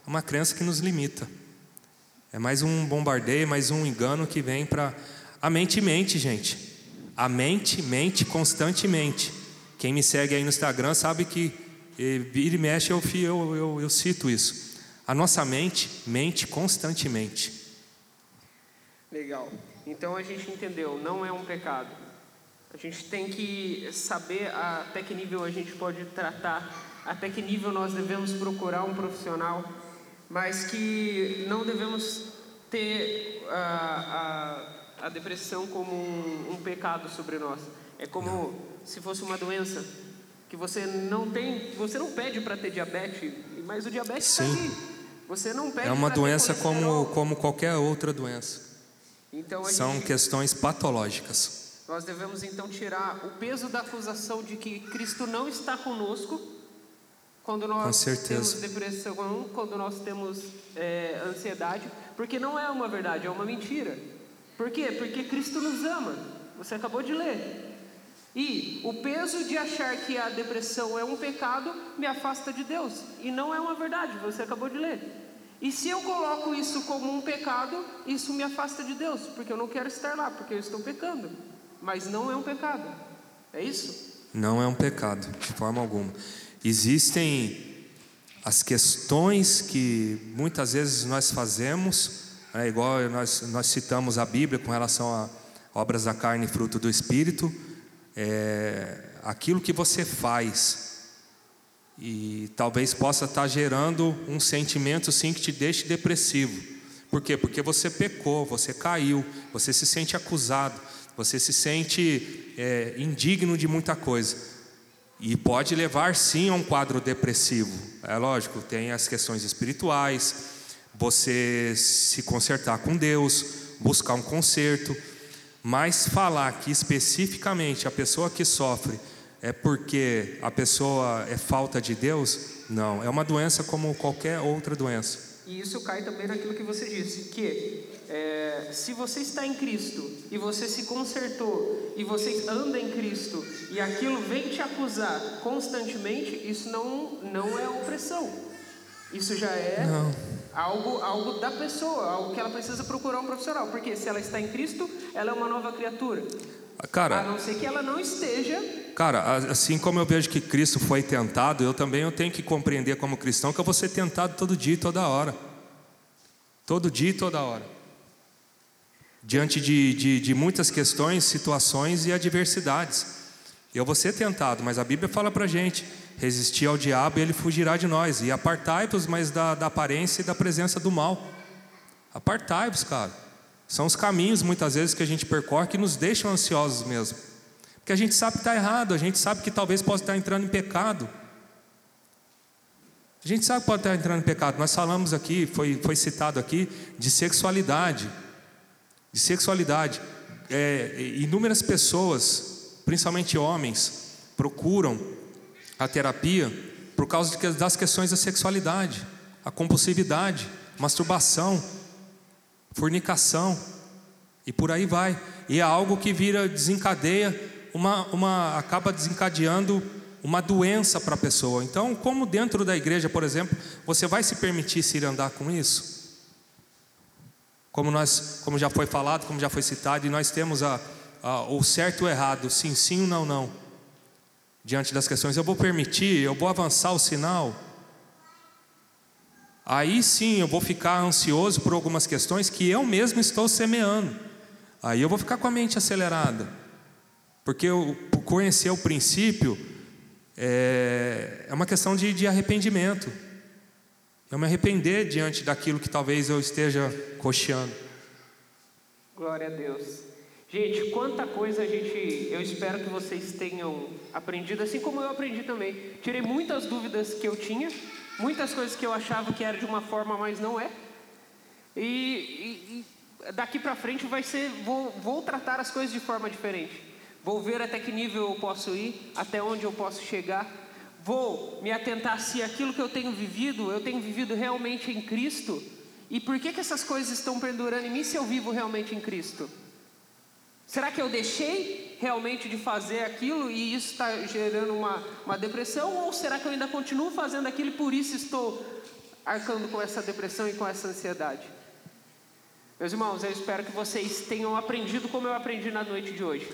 É uma crença que nos limita. É mais um bombardeio, mais um engano que vem para. A mente mente, gente. A mente mente constantemente. Quem me segue aí no Instagram sabe que vira e mexe eu, eu, eu, eu cito isso. A nossa mente mente constantemente. Legal. Então a gente entendeu, não é um pecado. A gente tem que saber até que nível a gente pode tratar, até que nível nós devemos procurar um profissional mas que não devemos ter a, a, a depressão como um, um, pecado sobre nós. É como se fosse uma doença que você não tem, você não pede para ter diabetes, mas o diabetes está ali. Você não pede. É uma doença como como qualquer outra doença. Então, São gente, questões patológicas. Nós devemos então tirar o peso da acusação de que Cristo não está conosco quando nós temos depressão, quando nós temos é, ansiedade, porque não é uma verdade, é uma mentira. Por quê? Porque Cristo nos ama. Você acabou de ler. E o peso de achar que a depressão é um pecado me afasta de Deus. E não é uma verdade, você acabou de ler. E se eu coloco isso como um pecado, isso me afasta de Deus, porque eu não quero estar lá, porque eu estou pecando. Mas não é um pecado. É isso? Não é um pecado, de forma alguma. Existem as questões que muitas vezes nós fazemos, é igual nós, nós citamos a Bíblia com relação a obras da carne e fruto do Espírito, é, aquilo que você faz e talvez possa estar gerando um sentimento sim que te deixe depressivo. Por quê? Porque você pecou, você caiu, você se sente acusado, você se sente é, indigno de muita coisa. E pode levar sim a um quadro depressivo. É lógico, tem as questões espirituais, você se consertar com Deus, buscar um conserto, mas falar que especificamente a pessoa que sofre é porque a pessoa é falta de Deus, não, é uma doença como qualquer outra doença. E isso cai também naquilo que você disse, que é, se você está em Cristo e você se consertou e você anda em Cristo e aquilo vem te acusar constantemente, isso não, não é opressão. Isso já é algo, algo da pessoa, algo que ela precisa procurar um profissional. Porque se ela está em Cristo, ela é uma nova criatura. Cara, a não ser que ela não esteja. Cara, assim como eu vejo que Cristo foi tentado, eu também eu tenho que compreender como cristão que eu vou ser tentado todo dia e toda hora. Todo dia e toda hora diante de, de, de muitas questões, situações e adversidades. Eu vou ser tentado, mas a Bíblia fala para a gente: resistir ao diabo e ele fugirá de nós. E apartai-vos, mas da, da aparência e da presença do mal. Apartai-vos, cara. São os caminhos, muitas vezes, que a gente percorre que nos deixam ansiosos mesmo. Porque a gente sabe que está errado, a gente sabe que talvez possa estar entrando em pecado. A gente sabe que pode estar entrando em pecado. Nós falamos aqui, foi, foi citado aqui, de sexualidade de sexualidade. É, inúmeras pessoas, principalmente homens, procuram a terapia por causa das questões da sexualidade, a compulsividade, masturbação, fornicação e por aí vai. E é algo que vira desencadeia uma, uma acaba desencadeando uma doença para a pessoa. Então, como dentro da igreja, por exemplo, você vai se permitir se ir andar com isso? Como nós, como já foi falado, como já foi citado, e nós temos a, a, o certo e o errado, sim, sim ou não, não. Diante das questões, eu vou permitir, eu vou avançar o sinal. Aí sim eu vou ficar ansioso por algumas questões que eu mesmo estou semeando. Aí eu vou ficar com a mente acelerada. Porque eu, conhecer o princípio, é, é uma questão de, de arrependimento. Eu me arrepender diante daquilo que talvez eu esteja cocheando. Glória a Deus. Gente, quanta coisa a gente. Eu espero que vocês tenham aprendido, assim como eu aprendi também. Tirei muitas dúvidas que eu tinha, muitas coisas que eu achava que era de uma forma, mas não é. E, e, e daqui para frente vai ser. Vou, vou tratar as coisas de forma diferente. Vou ver até que nível eu posso ir, até onde eu posso chegar vou me atentar se aquilo que eu tenho vivido, eu tenho vivido realmente em Cristo? E por que, que essas coisas estão perdurando em mim se eu vivo realmente em Cristo? Será que eu deixei realmente de fazer aquilo e isso está gerando uma, uma depressão? Ou será que eu ainda continuo fazendo aquilo e por isso estou arcando com essa depressão e com essa ansiedade? Meus irmãos, eu espero que vocês tenham aprendido como eu aprendi na noite de hoje.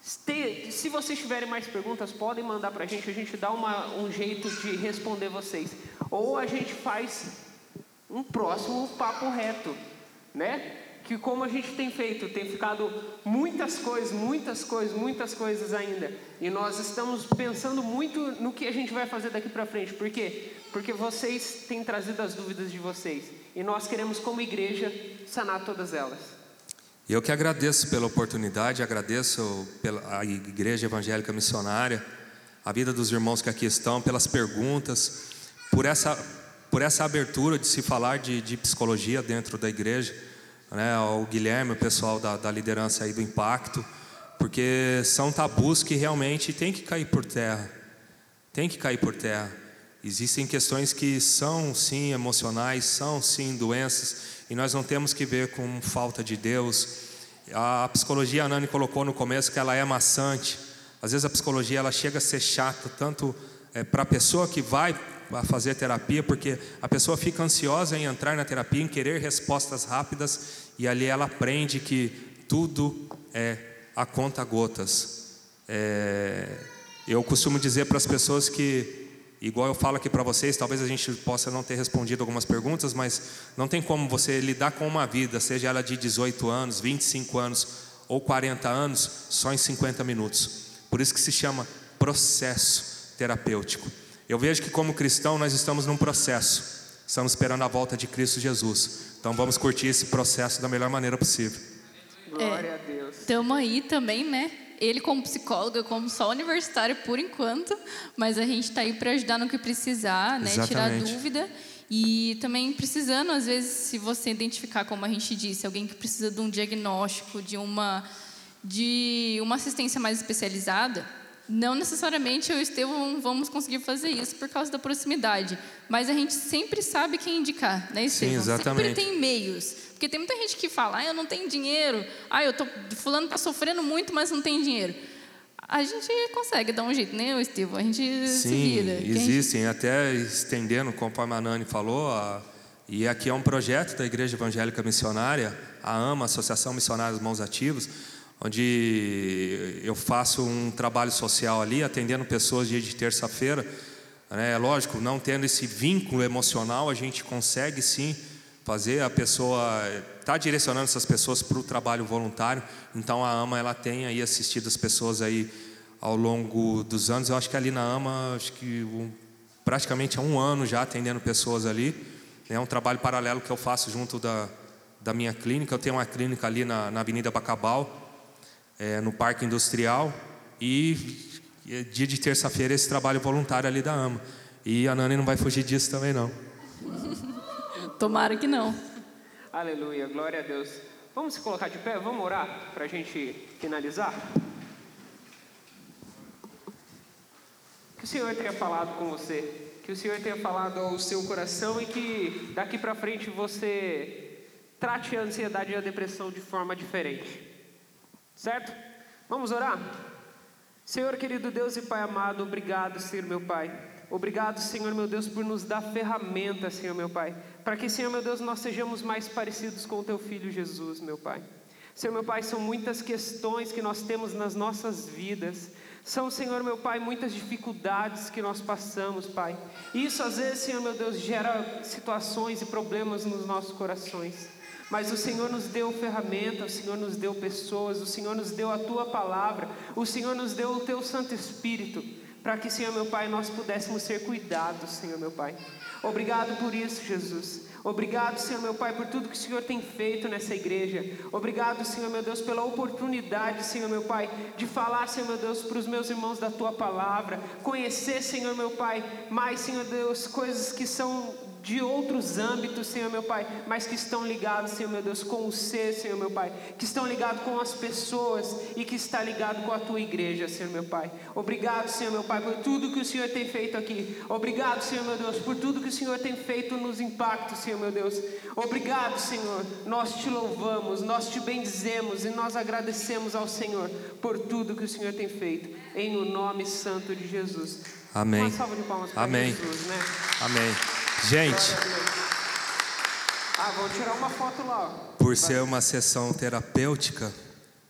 Se vocês tiverem mais perguntas, podem mandar para a gente, a gente dá uma, um jeito de responder vocês. Ou a gente faz um próximo papo reto, né? Que como a gente tem feito, tem ficado muitas coisas, muitas coisas, muitas coisas ainda. E nós estamos pensando muito no que a gente vai fazer daqui para frente. Por quê? Porque vocês têm trazido as dúvidas de vocês. E nós queremos, como igreja, sanar todas elas. Eu que agradeço pela oportunidade, agradeço pela Igreja Evangélica Missionária, a vida dos irmãos que aqui estão, pelas perguntas, por essa, por essa abertura de se falar de, de psicologia dentro da igreja, né, o Guilherme, o pessoal da, da liderança aí do Impacto, porque são tabus que realmente tem que cair por terra, tem que cair por terra. Existem questões que são sim emocionais, são sim doenças, e nós não temos que ver com falta de Deus. A psicologia, a Nani colocou no começo que ela é maçante. Às vezes a psicologia ela chega a ser chata, tanto é, para a pessoa que vai fazer terapia, porque a pessoa fica ansiosa em entrar na terapia, em querer respostas rápidas, e ali ela aprende que tudo é a conta gotas. É, eu costumo dizer para as pessoas que Igual eu falo aqui para vocês, talvez a gente possa não ter respondido algumas perguntas, mas não tem como você lidar com uma vida, seja ela de 18 anos, 25 anos ou 40 anos, só em 50 minutos. Por isso que se chama processo terapêutico. Eu vejo que como cristão nós estamos num processo. Estamos esperando a volta de Cristo Jesus. Então vamos curtir esse processo da melhor maneira possível. Glória é, a Deus. Estamos aí também, né? ele como psicóloga, como só universitário por enquanto, mas a gente está aí para ajudar no que precisar, né? Tirar dúvida. E também precisando, às vezes, se você identificar, como a gente disse, alguém que precisa de um diagnóstico, de uma, de uma assistência mais especializada, não necessariamente eu e o Estevão vamos conseguir fazer isso por causa da proximidade, mas a gente sempre sabe quem indicar, né, Estevão? Sim, exatamente. Sempre tem meios. Porque tem muita gente que fala, ah, eu não tenho dinheiro, ah, eu tô, fulano está sofrendo muito, mas não tem dinheiro. A gente consegue dar um jeito, né, Estevão? A gente Sim, se vira. existem, gente... até estendendo, conforme a Nani falou, a, e aqui é um projeto da Igreja Evangélica Missionária, a AMA, Associação Missionária dos Mãos Ativos, onde eu faço um trabalho social ali, atendendo pessoas dia de terça-feira. É lógico, não tendo esse vínculo emocional, a gente consegue sim fazer a pessoa tá direcionando essas pessoas para o trabalho voluntário. Então a AMA ela tem aí assistido as pessoas aí ao longo dos anos. Eu acho que ali na AMA, acho que um, praticamente há um ano já atendendo pessoas ali. É um trabalho paralelo que eu faço junto da, da minha clínica. Eu tenho uma clínica ali na, na Avenida Bacabal, é, no Parque Industrial e dia de terça-feira esse trabalho voluntário ali da AMA. E a Nani não vai fugir disso também não. [LAUGHS] Tomara que não. Aleluia, glória a Deus. Vamos se colocar de pé, vamos orar para a gente finalizar? Que o Senhor tenha falado com você, que o Senhor tenha falado ao seu coração e que daqui para frente você trate a ansiedade e a depressão de forma diferente certo? Vamos orar? Senhor querido Deus e Pai amado, obrigado, Senhor meu Pai. Obrigado, Senhor meu Deus, por nos dar ferramentas, Senhor meu Pai, para que, Senhor meu Deus, nós sejamos mais parecidos com o Teu Filho Jesus, meu Pai. Senhor meu Pai, são muitas questões que nós temos nas nossas vidas. São, Senhor meu Pai, muitas dificuldades que nós passamos, Pai. Isso às vezes, Senhor meu Deus, gera situações e problemas nos nossos corações. Mas o Senhor nos deu ferramenta, o Senhor nos deu pessoas, o Senhor nos deu a tua palavra, o Senhor nos deu o teu Santo Espírito, para que, Senhor meu Pai, nós pudéssemos ser cuidados, Senhor meu Pai. Obrigado por isso, Jesus. Obrigado, Senhor meu Pai, por tudo que o Senhor tem feito nessa igreja. Obrigado, Senhor meu Deus, pela oportunidade, Senhor meu Pai, de falar, Senhor meu Deus, para os meus irmãos da tua palavra. Conhecer, Senhor meu Pai, mais, Senhor Deus, coisas que são de outros âmbitos, Senhor meu Pai, mas que estão ligados, Senhor meu Deus, com o ser, Senhor meu Pai, que estão ligados com as pessoas e que está ligado com a tua igreja, Senhor meu Pai. Obrigado, Senhor meu Pai, por tudo que o Senhor tem feito aqui. Obrigado, Senhor meu Deus, por tudo que o Senhor tem feito nos impactos, Senhor meu Deus. Obrigado, Senhor. Nós te louvamos, nós te bendizemos e nós agradecemos ao Senhor por tudo que o Senhor tem feito. Em o nome santo de Jesus. Amém. Uma salva de palmas para Amém. Jesus, né? Amém. Gente, Ah, vamos tirar uma foto lá. por ser uma sessão terapêutica,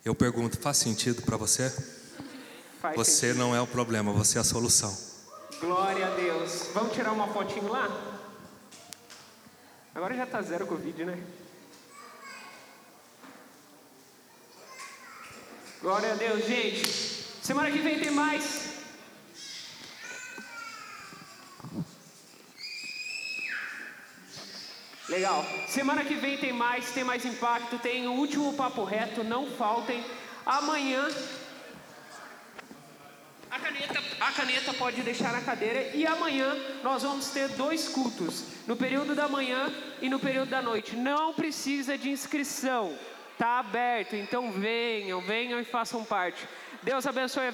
eu pergunto: faz sentido para você? Faz Você sentido. não é o problema, você é a solução. Glória a Deus. Vamos tirar uma fotinho lá? Agora já tá zero Covid, né? Glória a Deus, gente. Semana que vem tem mais. Legal. Semana que vem tem mais, tem mais impacto, tem o último papo reto, não faltem. Amanhã a caneta, a caneta pode deixar na cadeira e amanhã nós vamos ter dois cultos, no período da manhã e no período da noite. Não precisa de inscrição, tá aberto, então venham, venham e façam parte. Deus abençoe.